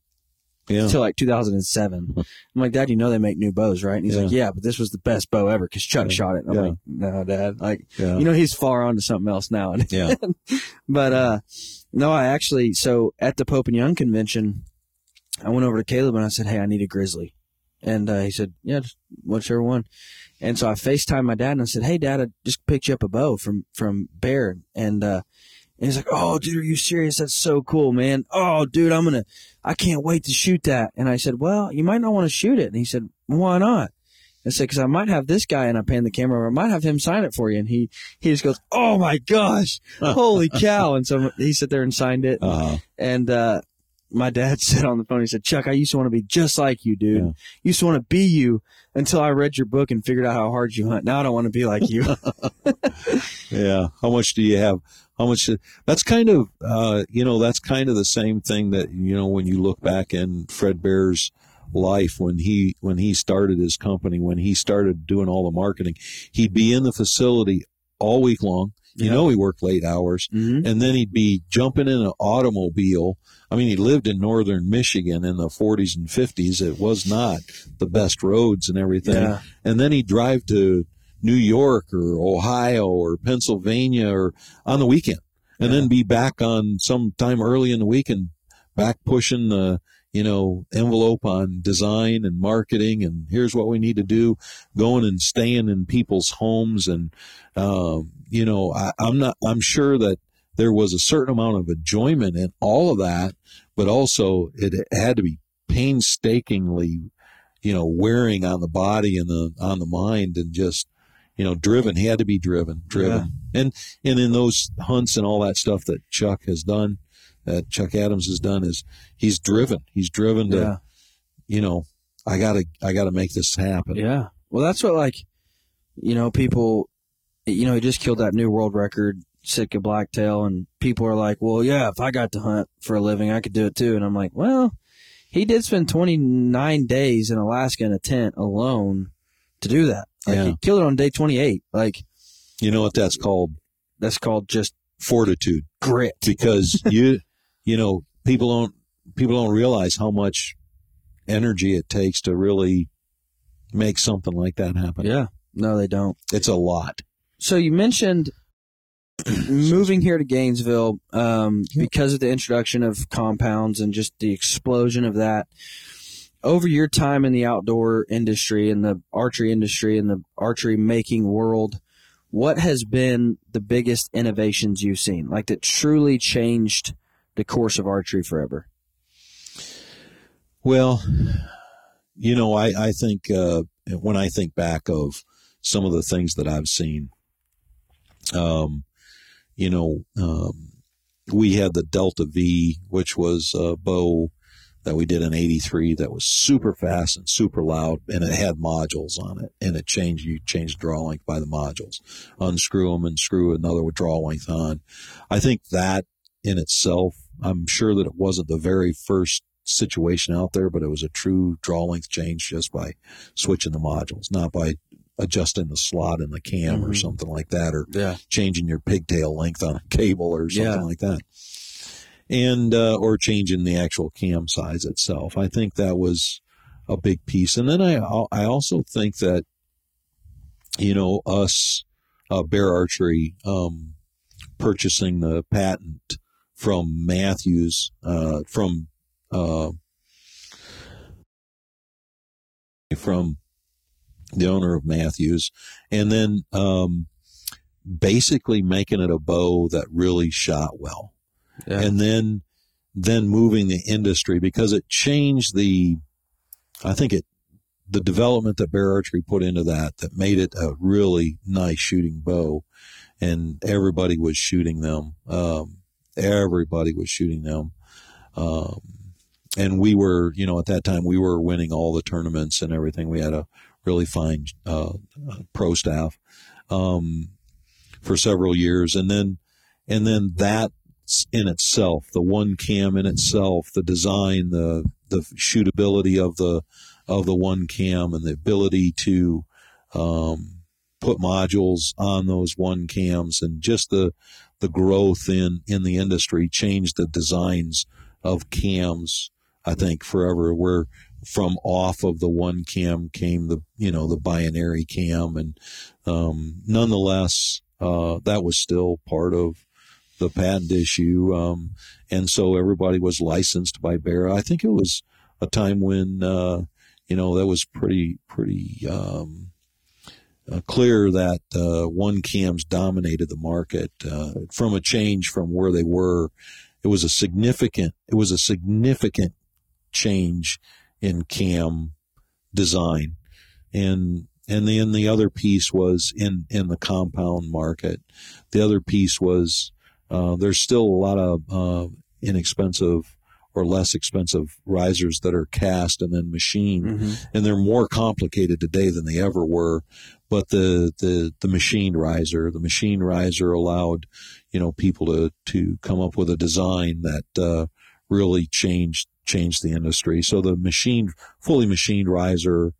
Yeah. until like 2007. I'm like, Dad, you know they make new bows, right? And he's Yeah. like, Yeah, but this was the best bow ever because Chuck Yeah. shot it. And I'm Yeah. like, No, Dad. Like, you know, he's far on to something else now. yeah. but uh, no, I actually so at the Pope and Young convention, I went over to Caleb and I said, Hey, I need a grizzly, and uh, he said, Yeah, just whichever one. And so I FaceTimed my dad and I said, Hey, Dad, I just picked you up a bow from from Bear, and uh, and he's like, "Oh, dude, are you serious? That's so cool, man. Oh, dude, I'm gonna, I can't wait to shoot that." And I said, "Well, you might not want to shoot it." And he said, "Why not?" I said, "Because I might have this guy," and I pan the camera, over, I might have him sign it for you. And he he just goes, "Oh my gosh, holy cow!" And so he sat there and signed it. Uh, And uh, my dad said on the phone, he said, "Chuck, I used to want to be just like you, dude. Yeah. Used to want to be you until I read your book and figured out how hard you hunt. Now I don't want to be like you." yeah. How much do you have? How much? That's kind of, uh, you know, that's kind of the same thing that you know when you look back in Fred Bear's life when he when he started his company when he started doing all the marketing he'd be in the facility all week long you Yeah. know he worked late hours hmm and then he'd be jumping in an automobile. I mean, he lived in northern Michigan in the 40s and 50s. It was not the best roads and everything. Yeah. And then he'd drive to New York or Ohio or Pennsylvania or on the weekend, and Yeah. then be back on sometime early in the week and back pushing the you know envelope on design and marketing and here's what we need to do going and staying in people's homes. And um, you know I, i'm not i'm sure that there was a certain amount of enjoyment in all of that but also it had to be painstakingly you know wearing on the body and the on the mind and just you know driven. He had to be driven driven. And and in those hunts and all that stuff that chuck has done that chuck adams has done is he's driven he's driven to Yeah. you know i gotta i gotta make this happen Yeah. Well, that's what like, you know, people, you know, he just killed that new world record, Sitka Blacktail, and people are like, well, yeah, if I got to hunt for a living, I could do it too. And I'm like, well, he did spend 29 days in Alaska in a tent alone to do that. Like Yeah. he killed it on day 28. Like You know what that's called? that's called just Fortitude. grit. because you you know people don't people don't realize how much energy it takes to really make something like that happen. Yeah. No, they don't. It's a lot. So you mentioned moving here to Gainesville um, because of the introduction of compounds and just the explosion of that. Over your time in the outdoor industry and the archery industry and the archery making world, what has been the biggest innovations you've seen, like that truly changed the course of archery forever? Well, you know, I I think uh, when I think back of some of the things that I've seen, um, you know, um, we had the Delta V, which was a bow that we did in 83 that was super fast and super loud and it had modules on it and it changed you changed draw length by the modules unscrew them and screw another with draw length on i think that in itself i'm sure that it wasn't the very first situation out there but it was a true draw length change just by switching the modules not by adjusting the slot in the cam or Mhm. something like that or Yeah. changing your pigtail length on a cable or something Yeah. like that and uh, or changing the actual cam size itself. I think that was a big piece. And then I I also think that you know us uh, Bear Archery um, purchasing the patent from Mathews uh, from uh, from the owner of Mathews, and then um, basically making it a bow that really shot well Yeah. and then then moving the industry because it changed the I think it the development that Bear Archery put into that that made it a really nice shooting bow and everybody was shooting them um, everybody was shooting them. Um, and we were you know at that time we were winning all the tournaments and everything. We had a really fine uh, pro staff um, for several years. And then and then that in itself, the one cam in itself, the design, the the shootability of the of the one cam, and the ability to um, put modules on those one cams, and just the the growth in in the industry changed the designs of cams. I think forever, where from off of the one cam came the you know the binary cam, and um, nonetheless, uh, that was still part of the patent issue. Um, and so everybody was licensed by Bear. I think it was a time when, uh, you know, that was pretty, pretty, um, uh, clear that, uh, one cams dominated the market, uh, from a change from where they were. It was a significant, it was a significant change in cam design. And, and then the other piece was in, in the compound market. The other piece was, uh, there's still a lot of uh, inexpensive or less expensive risers that are cast and then machined, Mhm. and they're more complicated today than they ever were. But the the the machined riser, the machine riser allowed, you know, people to to come up with a design that uh, really changed changed the industry. So the machine, fully machined riser,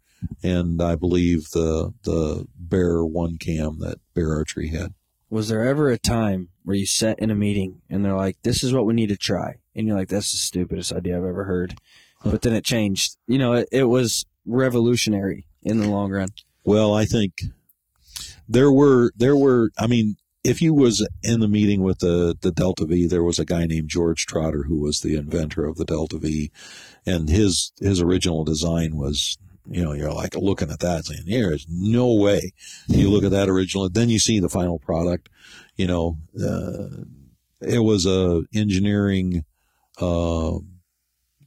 and I believe the the Bear One Cam that Bear Archery had. Was there ever a time where you sat in a meeting and they're like, "This is what we need to try," and you're like, "That's the stupidest idea I've ever heard," but then it changed. You know, it, it was revolutionary in the long run. Well, I think there were there were. I mean, if you was in the meeting with the the Delta V, there was a guy named George Trotter who was the inventor of the Delta V, and his his original design was. You know, you're like looking at that saying, there is no way. You look at that original, then you see the final product. You know, uh, it was a engineering uh,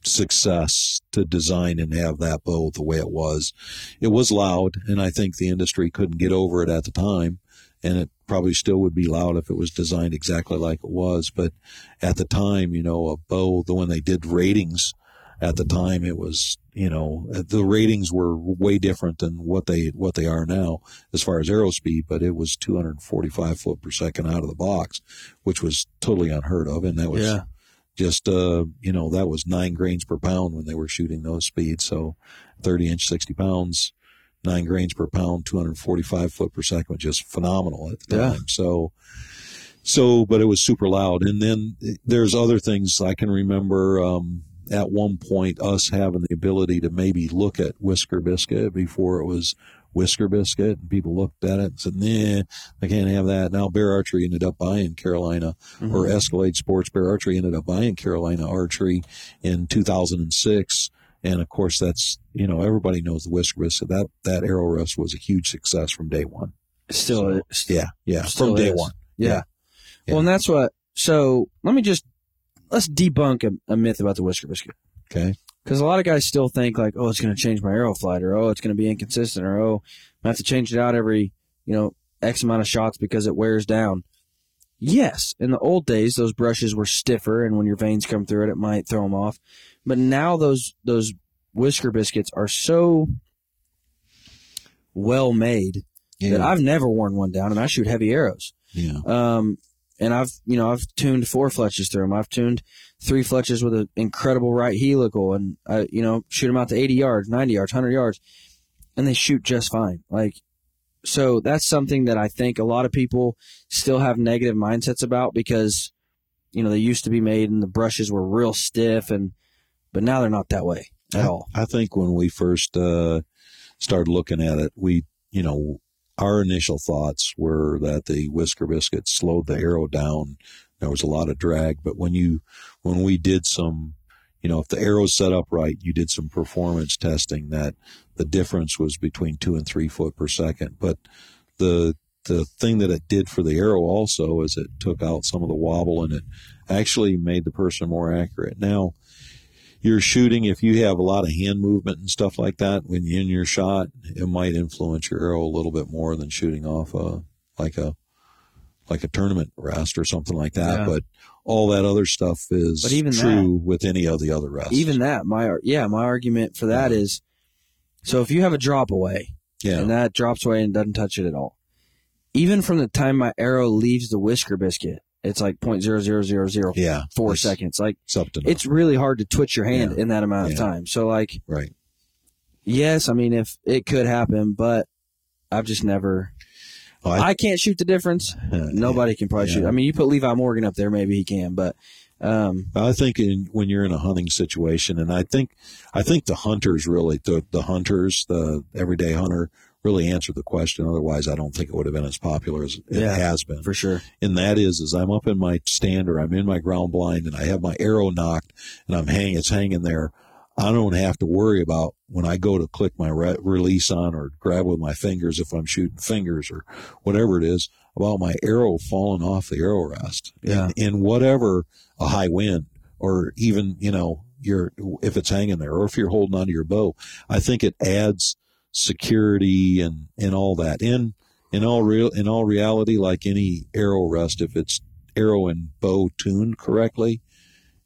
success to design and have that bow the way it was. It was loud, and I think the industry couldn't get over it at the time. And it probably still would be loud if it was designed exactly like it was. But at the time, you know, a bow, the when they did ratings at the time, it was, you know, the ratings were way different than what they what they are now as far as arrow speed. But it was 245 foot per second out of the box, which was totally unheard of, and that was Yeah. just uh you know that was nine grains per pound when they were shooting those speeds so 30 inch 60 pounds nine grains per pound, 245 foot per second, was just phenomenal at the Yeah. time. So, so, but it was super loud. And then there's other things I can remember. Um, at one point, us having the ability to maybe look at Whisker Biscuit before it was Whisker Biscuit, and people looked at it and said, "Nah, I can't have that." Now, Bear Archery ended up buying Carolina, Mm-hmm. or Escalade Sports Bear Archery ended up buying Carolina Archery in 2006. And of course, that's you know everybody knows the Whisker Biscuit. That that arrow rest was a huge success from day one. Still, So, is. Yeah, yeah, Still from day is. one. Yeah. Yeah. Well, and that's what. So let me just let's debunk a, a myth about the whisker biscuit Okay. because a lot of guys still think like, oh, it's going to change my arrow flight, or oh, it's going to be inconsistent, or oh, I have to change it out every you know X amount of shots because it wears down. Yes, in the old days, those brushes were stiffer, and when your vanes come through it, it might throw them off. But now those those whisker biscuits are so well made that I've never worn one down, and I shoot heavy arrows. yeah. Um, and I've you know I've tuned four fletches through them. I've tuned three fletches with an incredible right helical, and I you know shoot them out to 80 yards, 90 yards, 100 yards, and they shoot just fine. Like so that's something that I think a lot of people still have negative mindsets about because you know they used to be made and the brushes were real stiff and but now they're not that way at I, all. I think when we first uh, started looking at it, we, you know, our initial thoughts were that the whisker biscuit slowed the arrow down. There was a lot of drag, but when you, when we did some, you know, if the arrow's set up right, you did some performance testing that the difference was between two and three foot per second. But the, the thing that it did for the arrow also is it took out some of the wobble and it actually made the person more accurate. Now, you're shooting, if you have a lot of hand movement and stuff like that when you're in your shot, it might influence your arrow a little bit more than shooting off a like a like a tournament rest or something like that. Yeah. But all that other stuff is But even true with any of the other rests. Even that, my yeah, my argument for that is, so if you have a drop away, yeah, and that drops away and doesn't touch it at all. Even from the time my arrow leaves the whisker biscuit, it's like point zero zero zero zero yeah, four seconds. Like to it's really hard to twitch your hand Yeah. in that amount of Yeah. time. So like, right. yes, I mean if it could happen, but I've just never. Oh, I, can't shoot the difference. Uh, Nobody can probably Yeah. shoot. I mean, you put Levi Morgan up there, maybe he can, but um, I think in, when you're in a hunting situation, and I think I think the hunters really the the hunters the everyday hunter really answered the question. Otherwise, I don't think it would have been as popular as it Yeah. has been. for sure. and that is is I'm up in my stand or I'm in my ground blind and I have my arrow nocked and I'm hang it's hanging there. I don't have to worry about when I go to click my re- release on or grab with my fingers if I'm shooting fingers or whatever it is about my arrow falling off the arrow rest. Yeah. In, in whatever a high wind or even, you know, you're, if it's hanging there or if you're holding onto your bow, I think it adds security and, and all that. In, in all real, in all reality, like any arrow rest, if it's arrow and bow tuned correctly,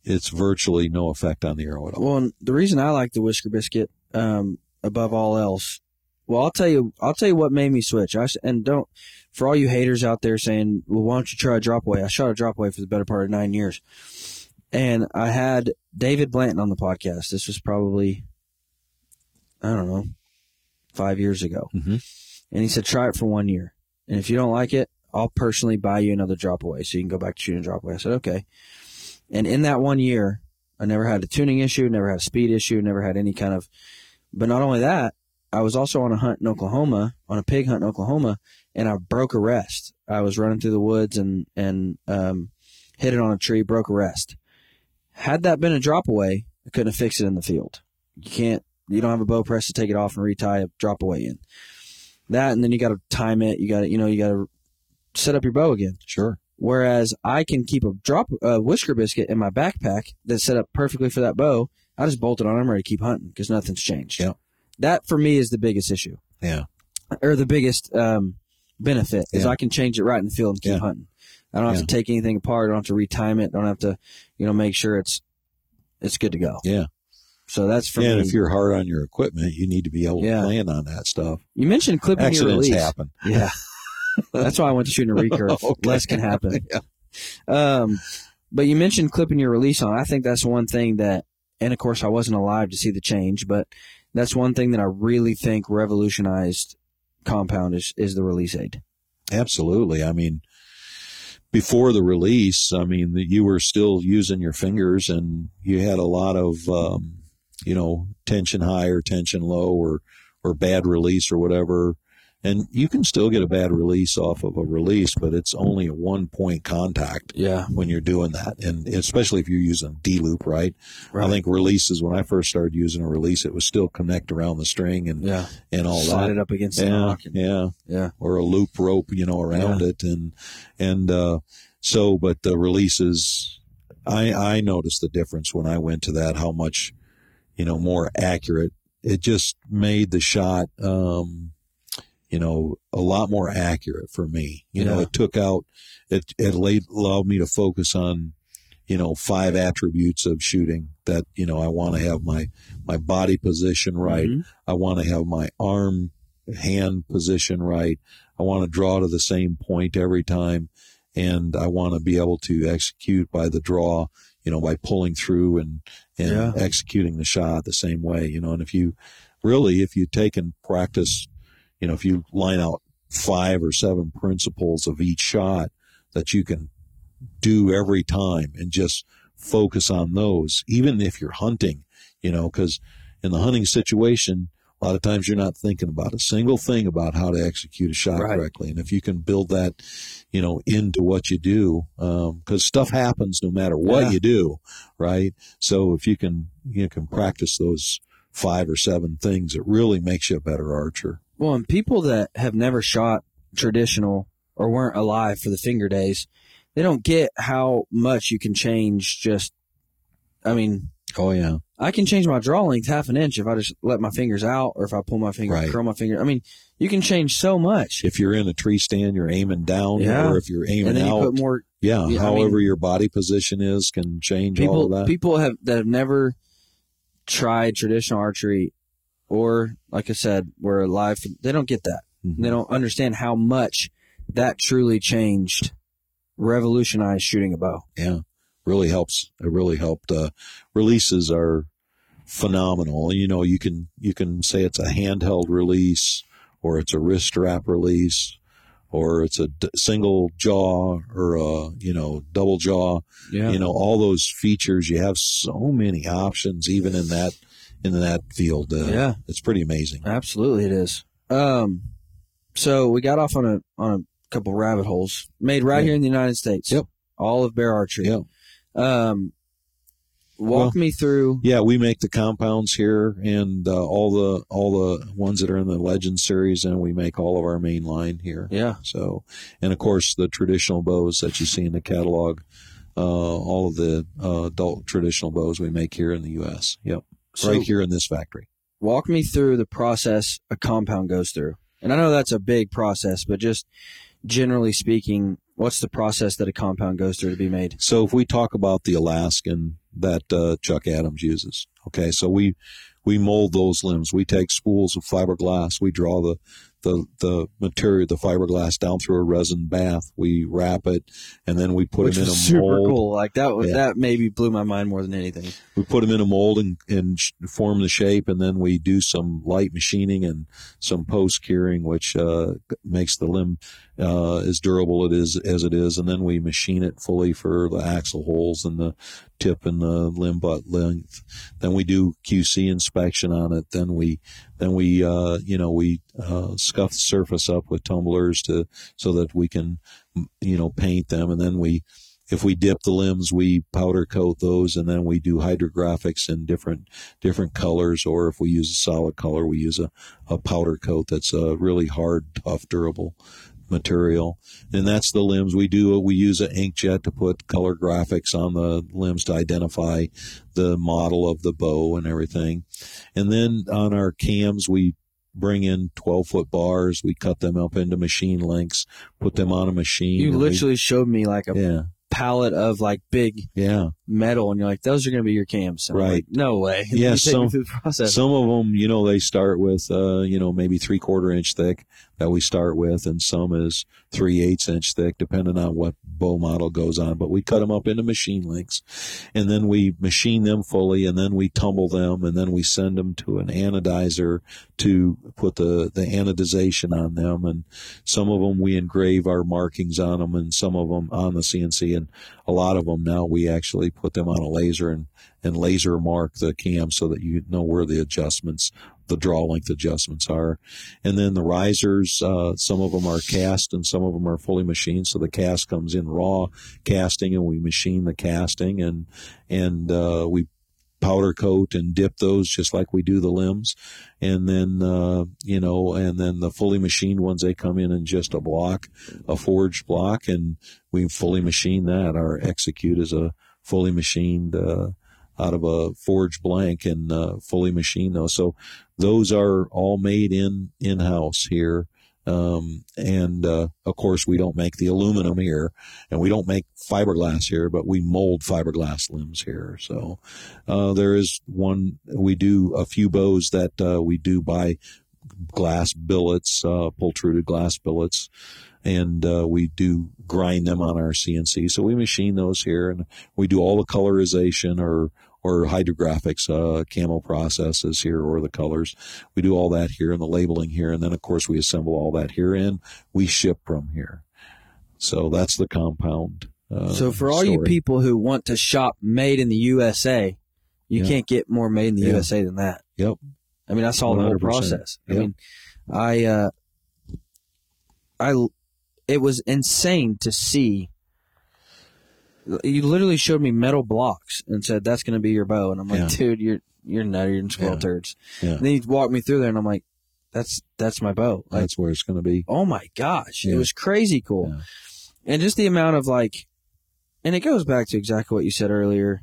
it's virtually no effect on the arrow at all. Well, and the reason I like the whisker biscuit um, above all else, well, I'll tell you, I'll tell you what made me switch. I and don't for all you haters out there saying, "Well, why don't you try a drop away?" I shot a drop away for the better part of nine years, and I had David Blanton on the podcast. This was probably, I don't know, five years ago, Mhm. and he said, "Try it for one year, and if you don't like it, I'll personally buy you another drop away so you can go back to shooting drop away." I said, "Okay," and in that one year, I never had a tuning issue, never had a speed issue, never had any kind of. But not only that, I was also on a hunt in Oklahoma, on a pig hunt in Oklahoma, and I broke a rest. I was running through the woods and and um, hit it on a tree, broke a rest. Had that been a drop away, I couldn't have fixed it in the field. You can't. You don't have a bow press to take it off and retie a drop away in. That and then you got to time it. You got to you know you got to set up your bow again. Sure. Whereas I can keep a drop uh, whisker biscuit in my backpack that's set up perfectly for that bow. I just bolt it on. I'm ready to keep hunting because nothing's changed. Yeah. That for me is the biggest issue, Yeah. or the biggest um, benefit is Yeah. I can change it right in the field and keep Yeah. hunting. I don't have Yeah. to take anything apart. I don't have to retime it. Don't have to, you know, make sure it's it's good to go. Yeah. So that's for and me. if you're hard on your equipment, you need to be able Yeah. to plan on that stuff. you mentioned clipping your Accidents release. happen. Yeah. That's why I went to shooting a recurve. Okay. Less can happen. Yeah. Um, but you mentioned clipping your release on. I think that's one thing that, and of course, I wasn't alive to see the change, but That's one thing that I really think revolutionized compound is, is the release aid. Absolutely. I mean, before the release, I mean, you were still using your fingers and you had a lot of, um, you know, tension high or tension low or, or bad release or whatever. And you can still get a bad release off of a release, but it's only a one point contact Yeah. when you're doing that. And especially if you're using D loop, right? I think releases, when I first started using a release, it was still connect around the string and, Yeah. and all Slide that. it up against the Yeah. rock. and- Yeah yeah. or a loop rope, you know, around it. And, and, uh, so, but the releases, I, I noticed the difference when I went to that, how much, you know, more accurate. It just made the shot, um, you know, a lot more accurate for me. You know, it took out, it, it laid, allowed me to focus on, you know, five attributes of shooting that, you know, I want to have my, my body position right. Mhm. I want to have my arm hand position right. I want to draw to the same point every time. And I want to be able to execute by the draw, you know, by pulling through and, and Yeah. executing the shot the same way, you know, and if you really, if you take and practice, you know, if you line out five or seven principles of each shot that you can do every time and just focus on those, even if you're hunting, you know, because in the hunting situation, a lot of times you're not thinking about a single thing about how to execute a shot Right. correctly. And if you can build that, you know, into what you do, um, because stuff happens no matter what Yeah. you do, right? So if you can, you can practice those five or seven things, it really makes you a better archer. Well, and people that have never shot traditional or weren't alive for the finger days, they don't get how much you can change just, I mean, Oh yeah, I can change my draw length half an inch if I just let my fingers out or if I pull my finger, Right. curl my finger. I mean, you can change so much. if you're in a tree stand, you're aiming down, Yeah. or if you're aiming And then you put more yeah, yeah, I however mean- your body position is can change all people of that. people have that have never tried traditional archery or like I said, were alive they don't get that. Mhm. They don't understand how much that truly changed revolutionized shooting a bow. yeah really helps it really helped uh releases are phenomenal you know you can you can say it's a handheld release or it's a wrist strap release or it's a d- single jaw or a you know double jaw Yeah. you know all those features you have so many options even in that in that field uh, Yeah. it's pretty amazing Absolutely, it is. Um, so we got off on a on a couple rabbit holes made right Yeah. here in the United States. Yep. All of bear archery. yeah Um, walk me through. Yeah, we make the compounds here, and uh, all the all the ones that are in the Legend series, and we make all of our main line here. Yeah. So, and of course, the traditional bows that you see in the catalog, uh, all of the uh, adult traditional bows we make here in the U.S. Yep, So right here in this factory. walk me through the process a compound goes through. And I know that's a big process, but just generally speaking, what's the process that a compound goes through to be made? So, if we talk about the Alaskan that uh, Chuck Adams uses, okay, so we we mold those limbs. We take spools of fiberglass. We draw the the the material, the fiberglass, down through a resin bath. We wrap it, and then we put Which them in a super mold. cool. Like that was Yeah. that maybe blew my mind more than anything. We put them in a mold and, and form the shape, and then we do some light machining and some post curing, which uh, makes the limb uh, as durable it is as it is, and then we machine it fully for the axle holes and the tip and the limb butt length. Then we do QC inspection on it. Then we then we uh, you know we uh, scuff the surface up with tumblers to so that we can you know paint them, and then we if we dip the limbs, we powder coat those, and then we do hydrographics in different different colors. Or if we use a solid color, we use a, a powder coat that's a really hard, tough, durable material. And that's the limbs. We do we use an inkjet to put color graphics on the limbs to identify the model of the bow and everything. And then on our cams, we bring in 12 foot bars. We cut them up into machine lengths, put them on a machine. You and we- literally showed me like a yeah, palette of like big yeah. metal, and you're like, "Those are going to be your cams." Right. like, no way. And Yeah, you take me some- the process. Some of them, you know, they start with, uh, you know, maybe three quarter inch thick. That we start with, and some is three eighths inch thick, depending on what bow model goes on. But we cut them up into machine lengths, and then we machine them fully, and then we tumble them, and then we send them to an anodizer to put the the anodization on them, and some of them we engrave our markings on them, and some of them on the CNC, and a lot of them now we actually put them on a laser and and laser mark the cam so that you know where the adjustments the draw length adjustments are. And then the risers, uh, some of them are cast and some of them are fully machined. So the cast comes in raw casting and we machine the casting and, and, uh, we powder coat and dip those just like we do the limbs. And then, uh, you know, and then the fully machined ones, they come in in just a block, a forged block, and we fully machine that. Our execute is a fully machined, uh, out of a forged blank and uh, fully machined those. So those are all made in in house here. Um, and uh, of course, we don't make the aluminum here, and we don't make fiberglass here, but we mold fiberglass limbs here. So uh, there is one. We do a few bows that uh, we do by glass billets, uh, pultruded glass billets, and uh, we do grind them on our CNC. So we machine those here, and we do all the colorization or or hydrographics, uh, camo processes here or the colors. We do all that here and the labeling here. And then, of course, we assemble all that here and we ship from here. So that's the compound. Uh, so for all story. you people who want to shop made in the USA, you Yeah. can't get more made in the Yeah. USA than that. Yep. I mean, I saw the whole 100%. process. I mean, I, uh, I, it was insane to see. You literally showed me metal blocks and said, that's going to be your bow. And I'm like, Yeah. dude, you're, you're nutty. You're in squirrel Yeah. turds. Yeah. And then he walked me through there and I'm like, that's, that's my bow. Like, That's where it's going to be. oh my gosh, it was crazy cool. And just the amount of like, and it goes back to exactly what you said earlier.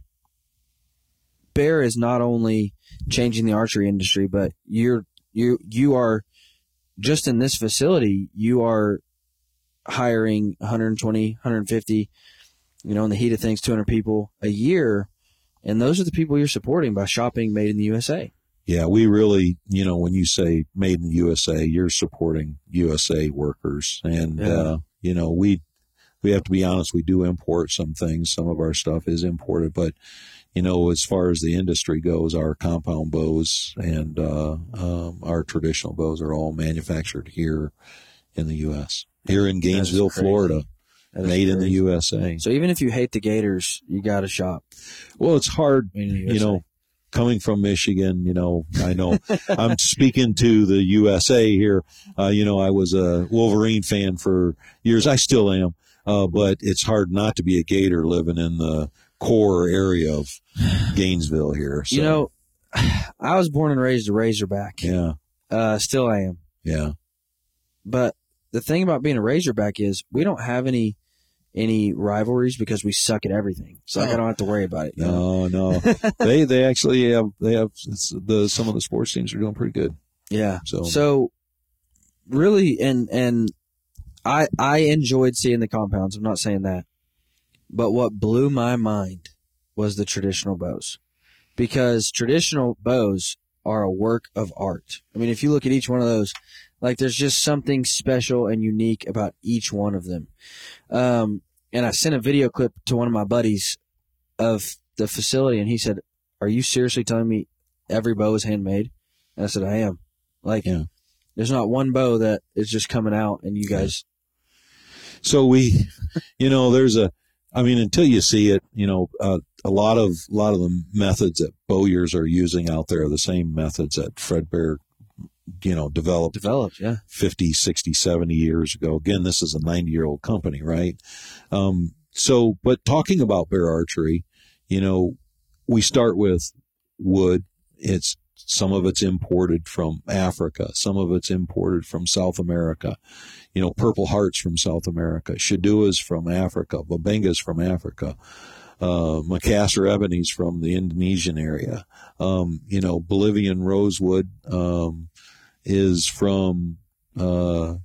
Bear is not only changing the archery industry, but you're you you are just in this facility. You are hiring 120, 150, you know, in the heat of things, 200 people a year, and those are the people you're supporting by shopping made in the USA. Yeah, we really, you know, when you say made in the USA, you're supporting USA workers. And, Yeah. uh, you know, we, we have to be honest, we do import some things. Some of our stuff is imported, but, you know, as far as the industry goes, our compound bows and, uh, um, our traditional bows are all manufactured here in the U.S. Here in Gainesville. Florida, made in the. USA. So even if you hate the Gators, you got to shop Well, it's hard made in the you know, coming from Michigan, you know, I know I'm speaking to the USA here. Uh, you know, I was a Wolverine fan for years. I still am. Uh, but it's hard not to be a Gator living in the core area of Gainesville here. So, You know, I was born and raised a Razorback. yeah, Uh, still I am. yeah, But the thing about being a Razorback is we don't have any any rivalries because we suck at everything. So like, I don't have to worry about it. you know? no, no, they they actually have they have the some of the sports teams are doing pretty good. Yeah. So, So really, and and I I enjoyed seeing the compounds. I'm not saying that, but what blew my mind was the traditional bows, because traditional bows are a work of art. I mean, if you look at each one of those, like there's just something special and unique about each one of them. Um, and I sent a video clip to one of my buddies of the facility, and he said, "Are you seriously telling me every bow is handmade?" And I said, "I am." Like, Yeah. there's not one bow that is just coming out, and you guys, so we you know there's a i mean until you see it you know uh, a lot of a lot of the methods that bowyers are using out there are the same methods that fred bear you know developed developed. Yeah, 50 60 70 years ago again this is a 90 year old company right um, so but talking about bear archery you know we start with wood it's some of it's imported from africa some of it's imported from south america you know purple hearts from south america sheduas from africa bubingas from africa uh, Macassar ebonies from the Indonesian area. Um, you know, Bolivian rosewood um, is from uh,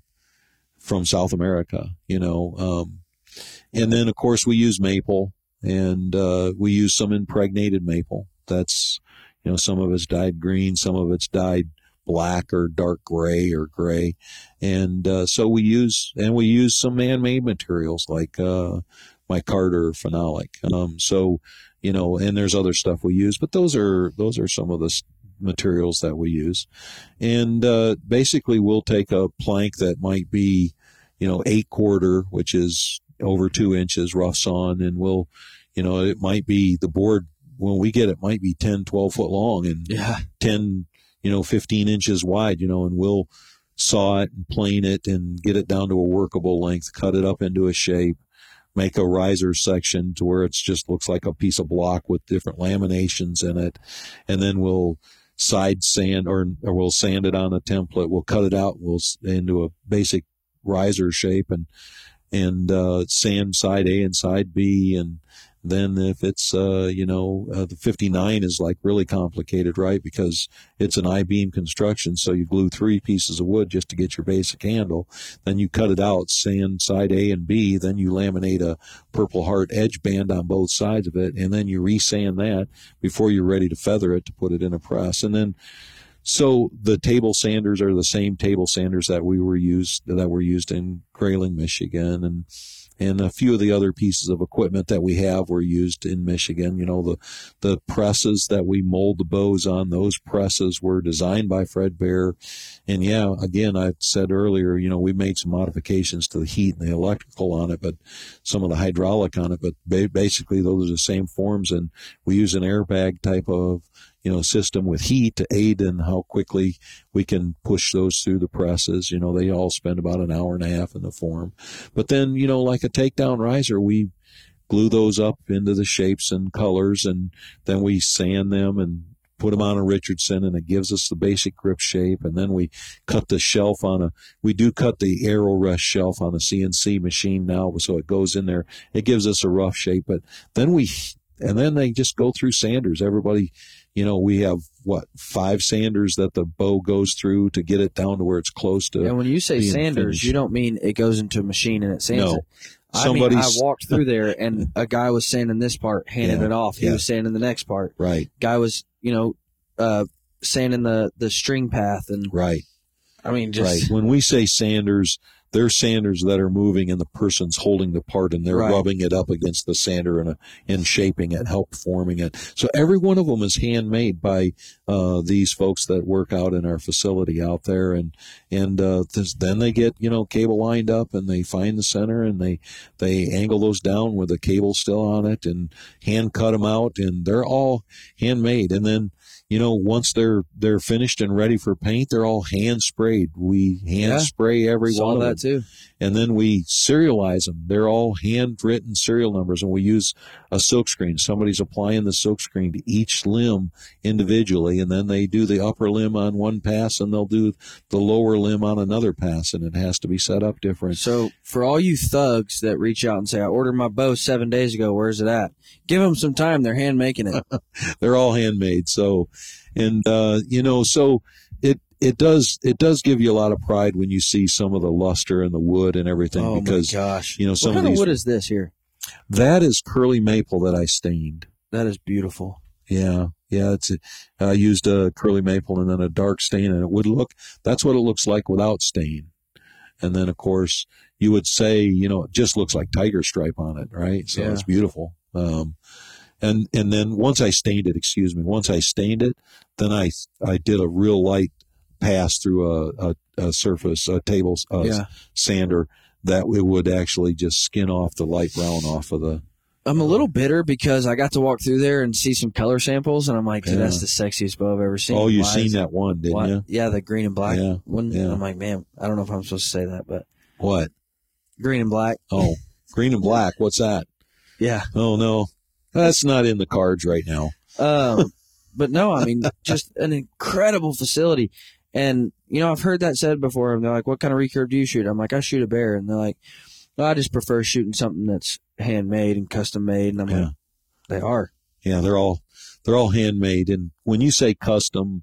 from South America. You know, um, and then of course we use maple, and uh, we use some impregnated maple. That's you know some of it's dyed green, some of it's dyed black or dark gray or gray, and uh, so we use and we use some man-made materials like uh, micarta phenolic. Um, so you know, and there's other stuff we use, but those are those are some of the materials that we use, and uh, basically we'll take a plank that might be, you know, eight quarter, which is over two inches rough sawn, and we'll, you know, it might be the board when we get it might be 10, 12 foot long and Yeah. 10, you know, 15 inches wide, you know, and we'll saw it and plane it and get it down to a workable length, cut it up into a shape, make a riser section to where it's just looks like a piece of block with different laminations in it. And then we'll side sand or, or we'll sand it on a template. We'll cut it out. We'll into a basic riser shape and, and, uh, sand side A and side B and, then if it's uh, you know uh, the 59 is like really complicated right? Because it's an i-beam construction so you glue three pieces of wood just to get your basic handle. Then you cut it out sand side a and b then you laminate a purple heart edge band on both sides of it and then you resand that before you're ready to feather it to put it in a press. And then so the table sanders are the same table sanders that we were used that were used in Grayling, Michigan, and and a few of the other pieces of equipment that we have were used in Michigan. You know the the presses that we mold the bows on; those presses were designed by Fred Bear. And yeah, again, I said earlier, you know, we made some modifications to the heat and the electrical on it, but some of the hydraulic on it. But ba- basically, those are the same forms, and we use an airbag type of you know system with heat to aid in how quickly we can push those through the presses. You know, they all spend about an hour and a half in the form. But then, you know, like a takedown riser, we glue those up into the shapes and colors and then we sand them and put them on a Richardson and it gives us the basic grip shape. And then we cut the shelf on a, we do cut the arrow rest shelf on a CNC machine now. So it goes in there. It gives us a rough shape, but then we, and then they just go through sanders. Everybody, you know, we have what five sanders that the bow goes through to get it down to where it's close to. And when you say sanders, finished. you don't mean it goes into a machine and it sands No. it. I mean, I walked through there and a guy was sanding this part, handing Yeah. it off. He Yeah. was sanding the next part. Right, Guy was, you know, uh, sanding the the string path, and right, I mean, right. just When we say sanders, they're sanders that are moving and the person's holding the part and they're Right. rubbing it up against the sander and, uh, and shaping it, help forming it. So every one of them is handmade by uh, these folks that work out in our facility out there, and and uh, this, then they get you know cable lined up and they find the center and they they angle those down with the cable still on it and hand cut them out and they're all handmade and then you know once they're they're finished and ready for paint they're all hand sprayed we hand Yeah. spray every saw one of them that too. and then we serialize them. They're all handwritten serial numbers, and we use a silk screen. Somebody's applying the silk screen to each limb individually, and then they do the upper limb on one pass, and they'll do the lower limb on another pass, and it has to be set up different. So for all you thugs that reach out and say, "I ordered my bow seven days ago. Where's it at?" Give them some time. They're hand making it. They're all handmade. So, and uh, you know, so it it does it does give you a lot of pride when you see some of the luster and the wood and everything oh because gosh! you know some what kind of these wood is this here? that is curly maple that I stained. That is beautiful. Yeah, yeah. It's I used a curly maple and then a dark stain, and it would look. That's what it looks like without stain. And then, of course, you would say, you know, it just looks like tiger stripe on it, right? So Yeah. it's beautiful. Um, and and then once I stained it, excuse me, once I stained it, then I I did a real light pass through a a, a surface, a table uh, yeah, sander that it would actually just skin off the light brown off of the. I'm a little bitter because I got to walk through there and see some color samples, and I'm like, dude, Yeah. that's the sexiest bow I've ever seen. oh, you seen that one, didn't why- you? Yeah, the green and black Yeah, one. yeah. I'm like, man, I don't know if I'm supposed to say that, but What? Green and black. Oh, green and black. What's that? Yeah. Oh no, that's not in the cards right now. Um, but no, I mean, just an incredible facility. And, you know, I've heard that said before. And they're like, what kind of recurve do you shoot? I'm like, I shoot a bear. And they're like, well, I just prefer shooting something that's handmade and custom made. And I'm Yeah. like, they are. Yeah, they're all they're all handmade. And when you say custom,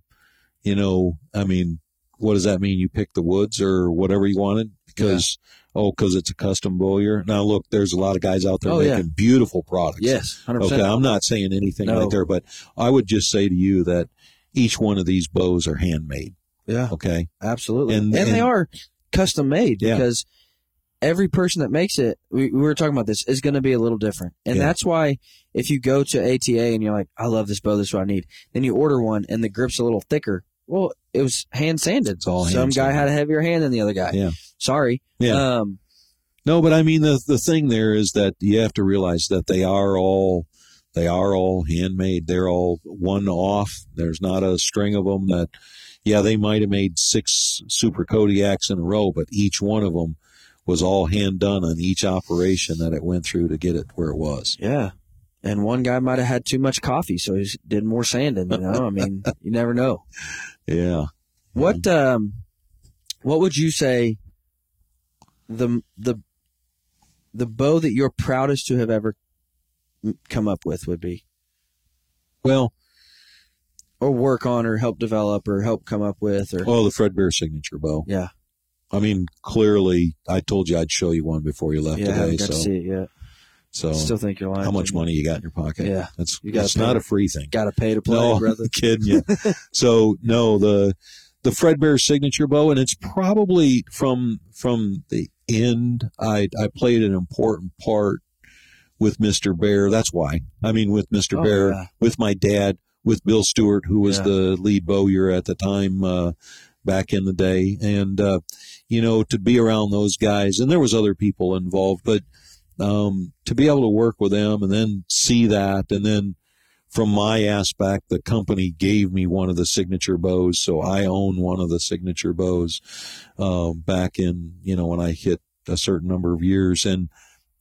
you know, I mean, what does that mean? You pick the woods or whatever you wanted because oh, because it's a custom bowyer. Now look, there's a lot of guys out there Oh, making yeah. beautiful products. Yes, 100%. Okay, I'm not saying anything No. right there, but I would just say to you that each one of these bows are handmade. Yeah, Okay. absolutely. And- And, they are custom made Yeah. because every person that makes it, we, we were talking about this, is going to be a little different. And Yeah. that's why if you go to ATA and you're like, I love this bow, this is what I need, then you order one and the grip's a little thicker. Well, it was hand sanded. all Some hand guy sanded. had a heavier hand than the other guy. Yeah. Sorry. Yeah. Um, No, but I mean the the thing there is that you have to realize that they are all they are all handmade. They're all one off. There's not a string of them that yeah, they might have made six super Kodiaks in a row, but each one of them was all hand done on each operation that it went through to get it where it was. yeah. And one guy might have had too much coffee, so he did more sanding. You know, I mean, you never know. Yeah. What um, what would you say the the the bow that you're proudest to have ever come up with would be, Well, or work on, or help develop, or help come up with, or oh, the Fred Bear signature bow. yeah, I mean, clearly, I told you I'd show you one before you left yeah, today. got to So, see it yet. So Still think you're lying. how much money you got in your pocket? Yeah. that's You gotta it's pay not a free thing. Got to pay to play, no, brother. I'm kidding you. so no, the the Fred Bear signature bow, and it's probably from from the end. I I played an important part with Mister Bear. That's why. I mean, with Mister Oh, Bear, yeah. with my dad, with Bill Stewart, who was Yeah. the lead bowyer at the time. Uh, back in the day and uh, you know to be around those guys and there was other people involved but um, to be able to work with them and then see that. And then from my aspect the company gave me one of the signature bows. So i own one of the signature bows um, back in you know when i hit a certain number of years. And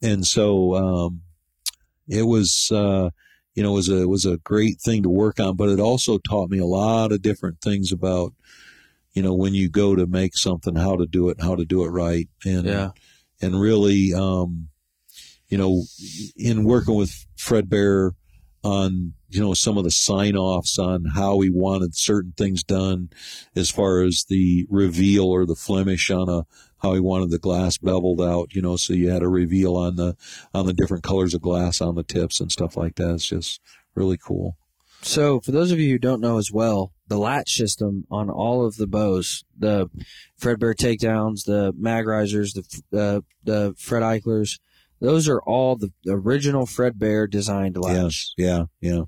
and so um, it was uh, you know it was a it was a great thing to work on but it also taught me a lot of different things about you know when you go to make something how to do it how to do it right. And Yeah, and really, um, you know, in working with Fred Bear on, you know, some of the sign offs on how he wanted certain things done as far as the reveal or the flemish on a, how he wanted the glass beveled out, you know, so you had a reveal on the, on the different colors of glass on the tips and stuff like that. It's just really cool. So, for those of you who don't know as well, the latch system on all of the bows, the Fred Bear takedowns, the mag risers, the uh, the Fred Eichlers, those are all the original Fred Bear designed latch. Yes. Yeah. Yeah.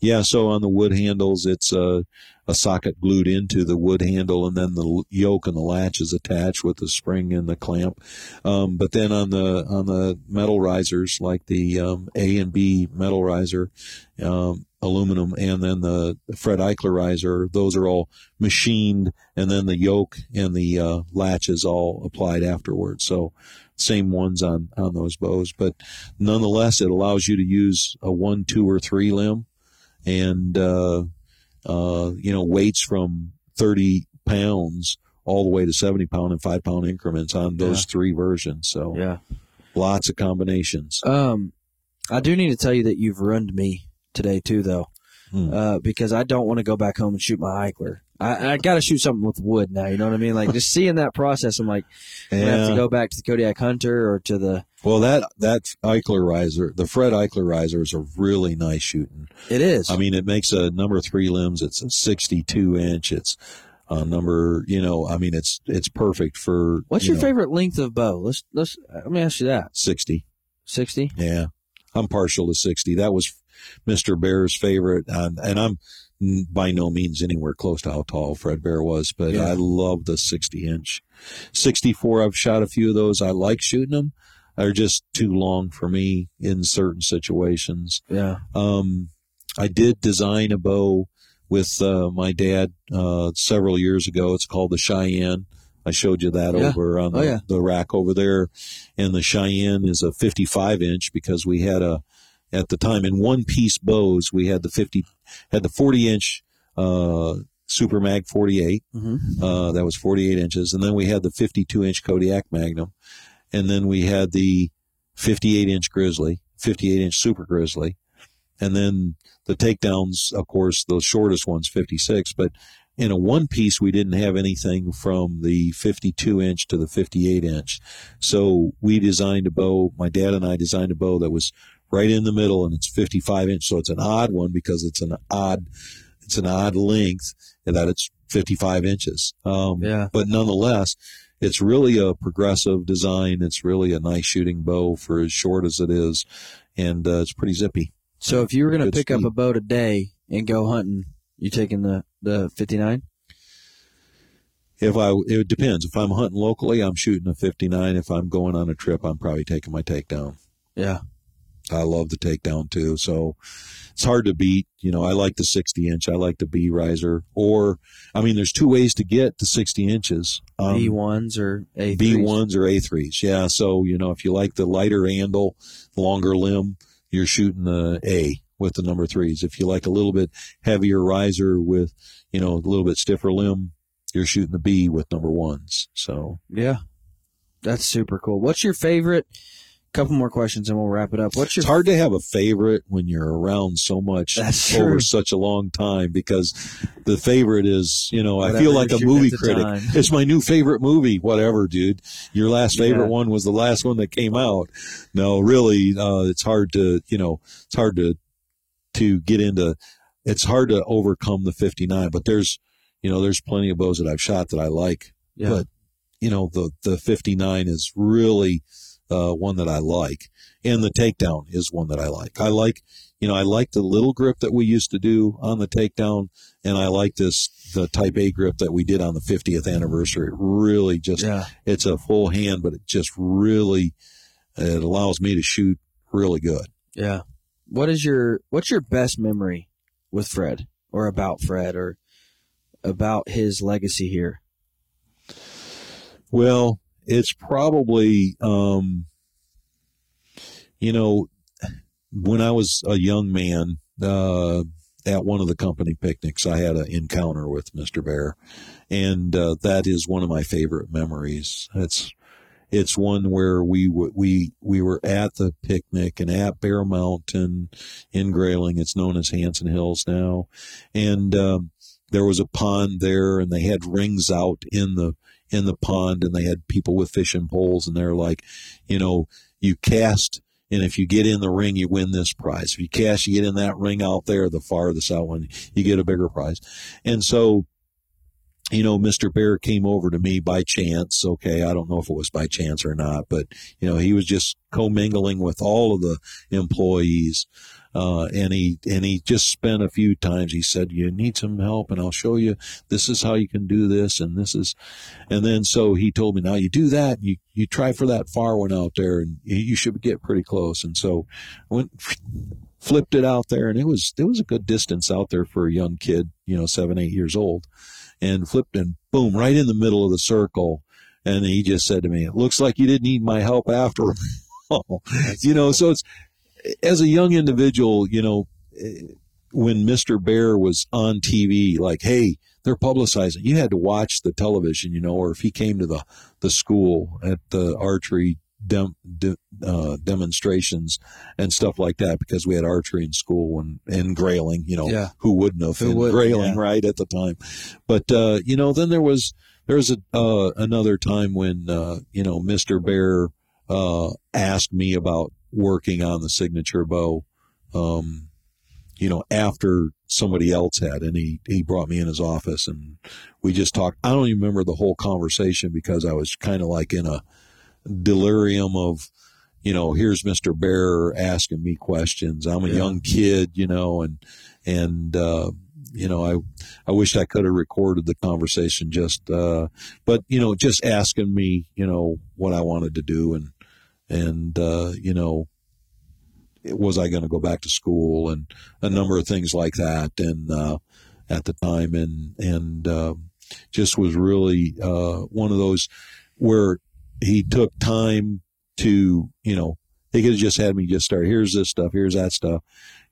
Yeah. So on the wood handles, it's a, a socket glued into the wood handle, and then the yoke and the latch is attached with the spring and the clamp. Um, but then on the on the metal risers, like the um, A and B metal riser, um, aluminum, and then the Fred Eichler riser, those are all machined, and then the yoke and the uh, latch is all applied afterwards. So same ones on on those bows, but nonetheless, it allows you to use a one, two, or three limb, and uh, uh, you know weights from thirty pounds all the way to seventy pound and five pound increments on those three versions. So Yeah. lots of combinations. Um, I do need to tell you that you've ruined me today too, though, Hmm. uh, because I don't want to go back home and shoot my Eichler. I, I got to shoot something with wood now. You know what I mean? Like just seeing that process, I'm like, I'm have to go back to the Kodiak Hunter or to the. Well, that that Eichler riser, the Fred Eichler riser, is a really nice shooting. It is. I mean, it makes a number three limbs. It's a 62 inch. It's a number, you know, I mean, it's it's perfect for. What's you your know, favorite length of bow? Let's let's uh, let me ask you that. 60. Sixty. Yeah, I'm partial to 60. That was Mr. Bear's favorite, and, and I'm by no means anywhere close to how tall Fred Bear was, but Yeah. I love the 60 inch. 64, I've shot a few of those. I like shooting them. They're just too long for me in certain situations. Yeah. Um, I did design a bow with uh, my dad uh, several years ago. It's called the Cheyenne. I showed you that Yeah. over on the, Oh, yeah. the rack over there. And the Cheyenne is a 55 inch because we had a, at the time in one piece bows, we had the 50, had the 40 inch uh, Super Mag 48. Mm-hmm. Uh, that was 48 inches. And then we had the 52 inch Kodiak Magnum. And then we had the 58 inch Grizzly, 58 inch Super Grizzly. And then the takedowns, of course, the shortest one's 56. But in a one piece, we didn't have anything from the 52 inch to the 58 inch. So we designed a bow. My dad and I designed a bow that was right in the middle and it's 55 inch. So it's an odd one because it's an odd, it's an odd length and that it's 55 inches. Um, Yeah. But nonetheless, it's really a progressive design. It's really a nice shooting bow for as short as it is, and uh, it's pretty zippy. So if you were going to pick up a bow today and go hunting, you taking the the 59? If I, it depends. If I'm hunting locally, I'm shooting a 59. If I'm going on a trip, I'm probably taking my takedown. Yeah. I love the takedown too. So it's hard to beat. You know, I like the 60 inch. I like the B riser. Or, I mean, there's two ways to get to 60 inches. Um, B1s or A3s? B1s or A3s. Yeah. So, you know, if you like the lighter handle, longer limb, you're shooting the A with the number threes. If you like a little bit heavier riser with, you know, a little bit stiffer limb, you're shooting the B with number ones. So, Yeah. That's super cool. What's your favorite? Couple more questions and we'll wrap it up. What's your it's hard to have a favorite when you're around so much That's over true. such a long time because the favorite is, you know, I feel like a movie critic. time. It's my new favorite movie, whatever, dude. Your last favorite Yeah. one was the last one that came out. No, really, uh, it's hard to, you know, it's hard to, to get into, it's hard to overcome the 59, but there's, you know, there's plenty of bows that I've shot that I like yeah. but you know the the 59 is really uh, one that I like, and the takedown is one that I like. I like, you know, I like the little grip that we used to do on the takedown, and I like this the Type A grip that we did on the 50th anniversary. It really just yeah. it's a full hand, but it just really it allows me to shoot really good. Yeah. What is your what's your best memory with Fred or about Fred or about his legacy here? Well, it's probably, um, you know, when I was a young man, uh, at one of the company picnics, I had an encounter with Mr. Bear, and uh, that is one of my favorite memories. It's it's one where we we we were at the picnic and at Bear Mountain in Grayling. It's known as Hanson Hills now, and um, there was a pond there, and they had rings out in the in the pond, and they had people with fishing poles, and they're like, you know, you cast. And if you get in the ring, you win this prize. If you cast, you get in that ring out there, the farthest out one, you get a bigger prize. And so you know, Mr. Bear came over to me by chance. Okay, I don't know if it was by chance or not, but you know, he was just commingling with all of the employees, uh, and he and he just spent a few times. He said, "You need some help, and I'll show you. This is how you can do this, and this is." And then so he told me, "Now you do that. You you try for that far one out there, and you, you should get pretty close." And so I went. Flipped it out there, and it was it was a good distance out there for a young kid, you know, seven eight years old and flipped and boom, right in the middle of the circle. And he just said to me, it looks like you didn't need my help after all. you know, so it's, as a young individual, you know, when Mr. Bear was on TV, like, hey, they're publicizing, you had to watch the television, you know, or if he came to the, the school at the archery dem, de, uh, demonstrations and stuff like that, because we had archery in school when, in Grayling, you know, Yeah. who wouldn't have Who in wouldn't, Grayling, yeah. right at the time. But uh, you know, then there was there was a uh, another time when uh, you know Mr. Bear uh, asked me about working on the signature bow. Um, you know, after somebody else had, and he he brought me in his office, and we just talked. I don't even remember the whole conversation because I was kind of like in a delirium of. You know, here's Mr. Bear asking me questions. I'm a Yeah. young kid, you know, and and uh, you know, I I wish I could have recorded the conversation just, uh, but you know, just asking me, you know, what I wanted to do and, and, uh, you know, was I going to go back to school and a number of things like that. And, uh, at the time and, and, um, just was really, uh, one of those where he took time to, you know, he could have just had me just start, here's this stuff, here's that stuff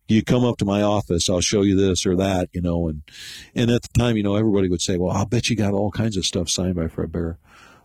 you come up to my office, I'll show you this or that, you know, and and at the time, you know, everybody would say, "Well, I'll bet you got all kinds of stuff signed by Fred Bear."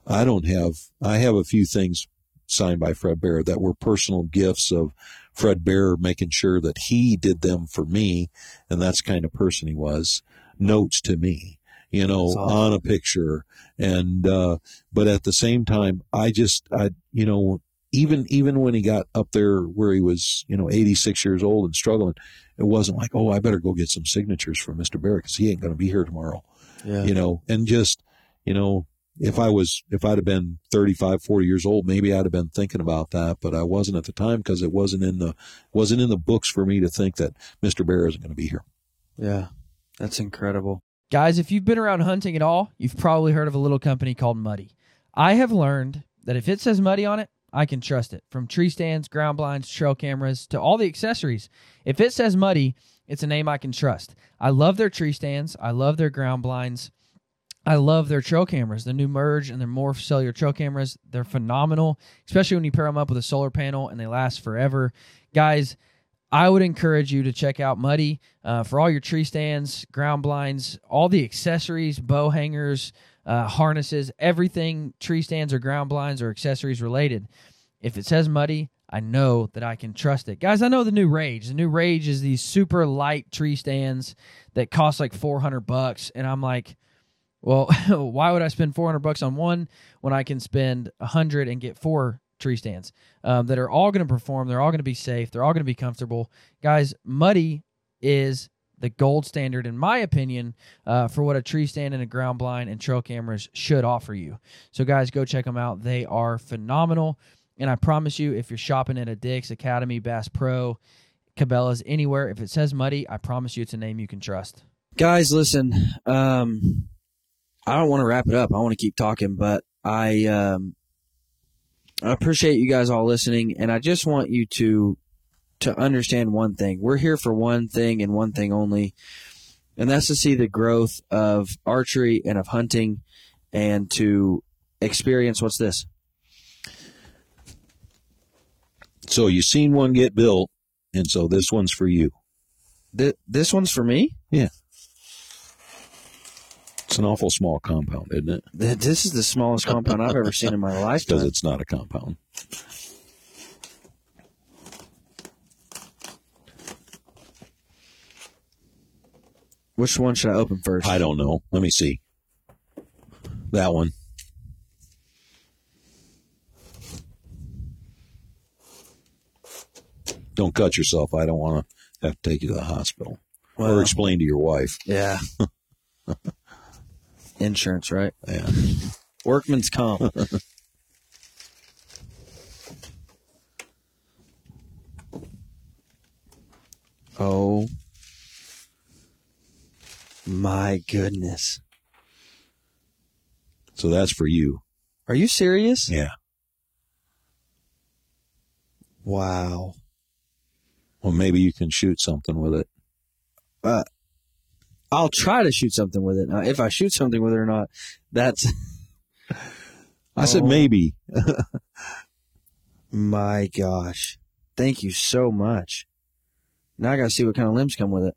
I don't have. I have a few things signed by Fred Bear that were personal gifts of Fred Bear, making sure that he did them for me, and that's the kind of person he was. Notes to me, you know, awesome. on a picture, and uh, but at the same time, I just, I, you know, even even when he got up there where he was, you know, 86 years old and struggling, it wasn't like, oh, I better go get some signatures from Mr. Bear because he ain't going to be here tomorrow. Yeah. you know, and just, you know, if I was, if I'd have been 35, 40 years old, maybe I'd have been thinking about that, but I wasn't at the time because it wasn't in the, wasn't in the books for me to think that Mr. Bear isn't going to be here. Yeah. That's incredible. Guys, if you've been around hunting at all, you've probably heard of a little company called Muddy. I have learned that if it says Muddy on it, I can trust it. From tree stands, ground blinds, trail cameras, to all the accessories. If it says Muddy, it's a name I can trust. I love their tree stands. I love their ground blinds. I love their trail cameras, the new Merge and their Morph cellular trail cameras. They're phenomenal, especially when you pair them up with a solar panel and they last forever. Guys, I would encourage you to check out Muddy uh, for all your tree stands, ground blinds, all the accessories, bow hangers, uh, harnesses, everything tree stands or ground blinds or accessories related. If it says Muddy, I know that I can trust it. Guys, I know the new Rage. The new Rage is these super light tree stands that cost like 400 bucks. And I'm like, well, why would I spend 400 bucks on one when I can spend 100 and get four tree stands um, that are all going to perform? They're all going to be safe. They're all going to be comfortable. Guys, Muddy is the gold standard, in my opinion, uh, for what a tree stand and a ground blind and trail cameras should offer you. So, guys, go check them out. They are phenomenal. And I promise you, if you're shopping at a Dick's, Academy, Bass Pro, Cabela's, anywhere, if it says Muddy, I promise you it's a name you can trust. Guys, listen, um, I don't want to wrap it up. I want to keep talking, but I, um, I appreciate you guys all listening, and I just want you to to understand one thing. We're here for one thing and one thing only, and that's to see the growth of archery and of hunting, and to experience what's this. So you've seen one get built, and so this one's for you. Th- this one's for me. It's an awful small compound, isn't it? This is the smallest compound I've ever seen in my life. Because it's not a compound. Which one should I open first? I don't know. Let me see. That one. Don't cut yourself. I don't want to have to take you to the hospital Well, or explain to your wife. yeah. Insurance, right? Yeah. Workman's comp. oh my goodness. So that's for you. Are you serious? Yeah. Wow. Well, maybe you can shoot something with it. Uh, I'll try to shoot something with it. Now, if I shoot something with it or not, that's I said Oh. maybe. my gosh. Thank you so much. Now I got to see what kind of limbs come with it.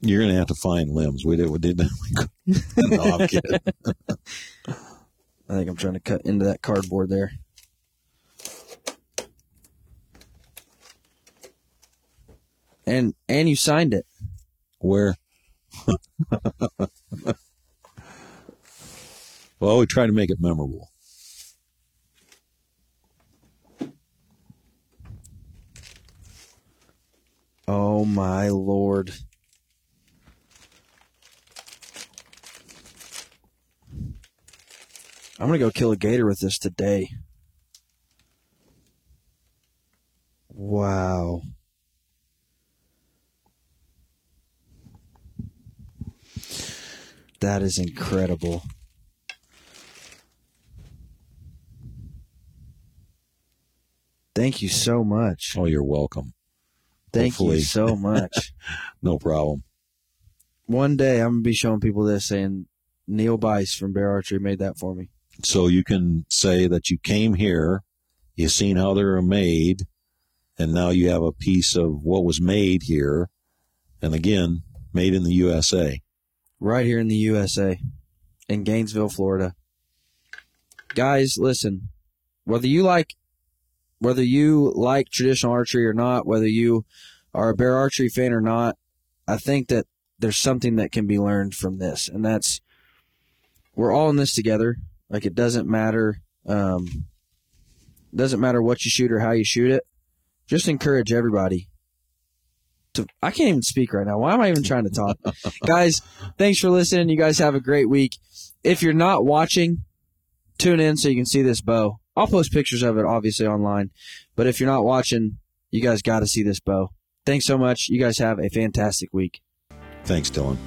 You're going to have to find limbs. We did. We did. no, I'm kidding. I think I'm trying to cut into that cardboard there. And and you signed it. Where? well, we try to make it memorable. Oh my lord. I'm gonna go kill a gator with this today. Wow. That is incredible. Thank you so much. Oh, you're welcome. Thank hopefully. you so much. No problem. One day I'm gonna be showing people this saying Neil Byce from Bear Archery made that for me. So you can say that you came here, you seen how they're made, and now you have a piece of what was made here, and again, made in the USA. Right here in the USA, in Gainesville, Florida. Guys, listen. Whether you like, whether you like traditional archery or not, whether you are a bear archery fan or not, I think that there's something that can be learned from this, and that's we're all in this together. Like it doesn't matter, um, doesn't matter what you shoot or how you shoot it. Just encourage everybody I can't even speak right now. Why am I even trying to talk? guys, thanks for listening. You guys have a great week. If you're not watching, tune in so you can see this bow. I'll post pictures of it obviously online. But if you're not watching, you guys got to see this bow. Thanks so much. You guys have a fantastic week. Thanks, Dylan.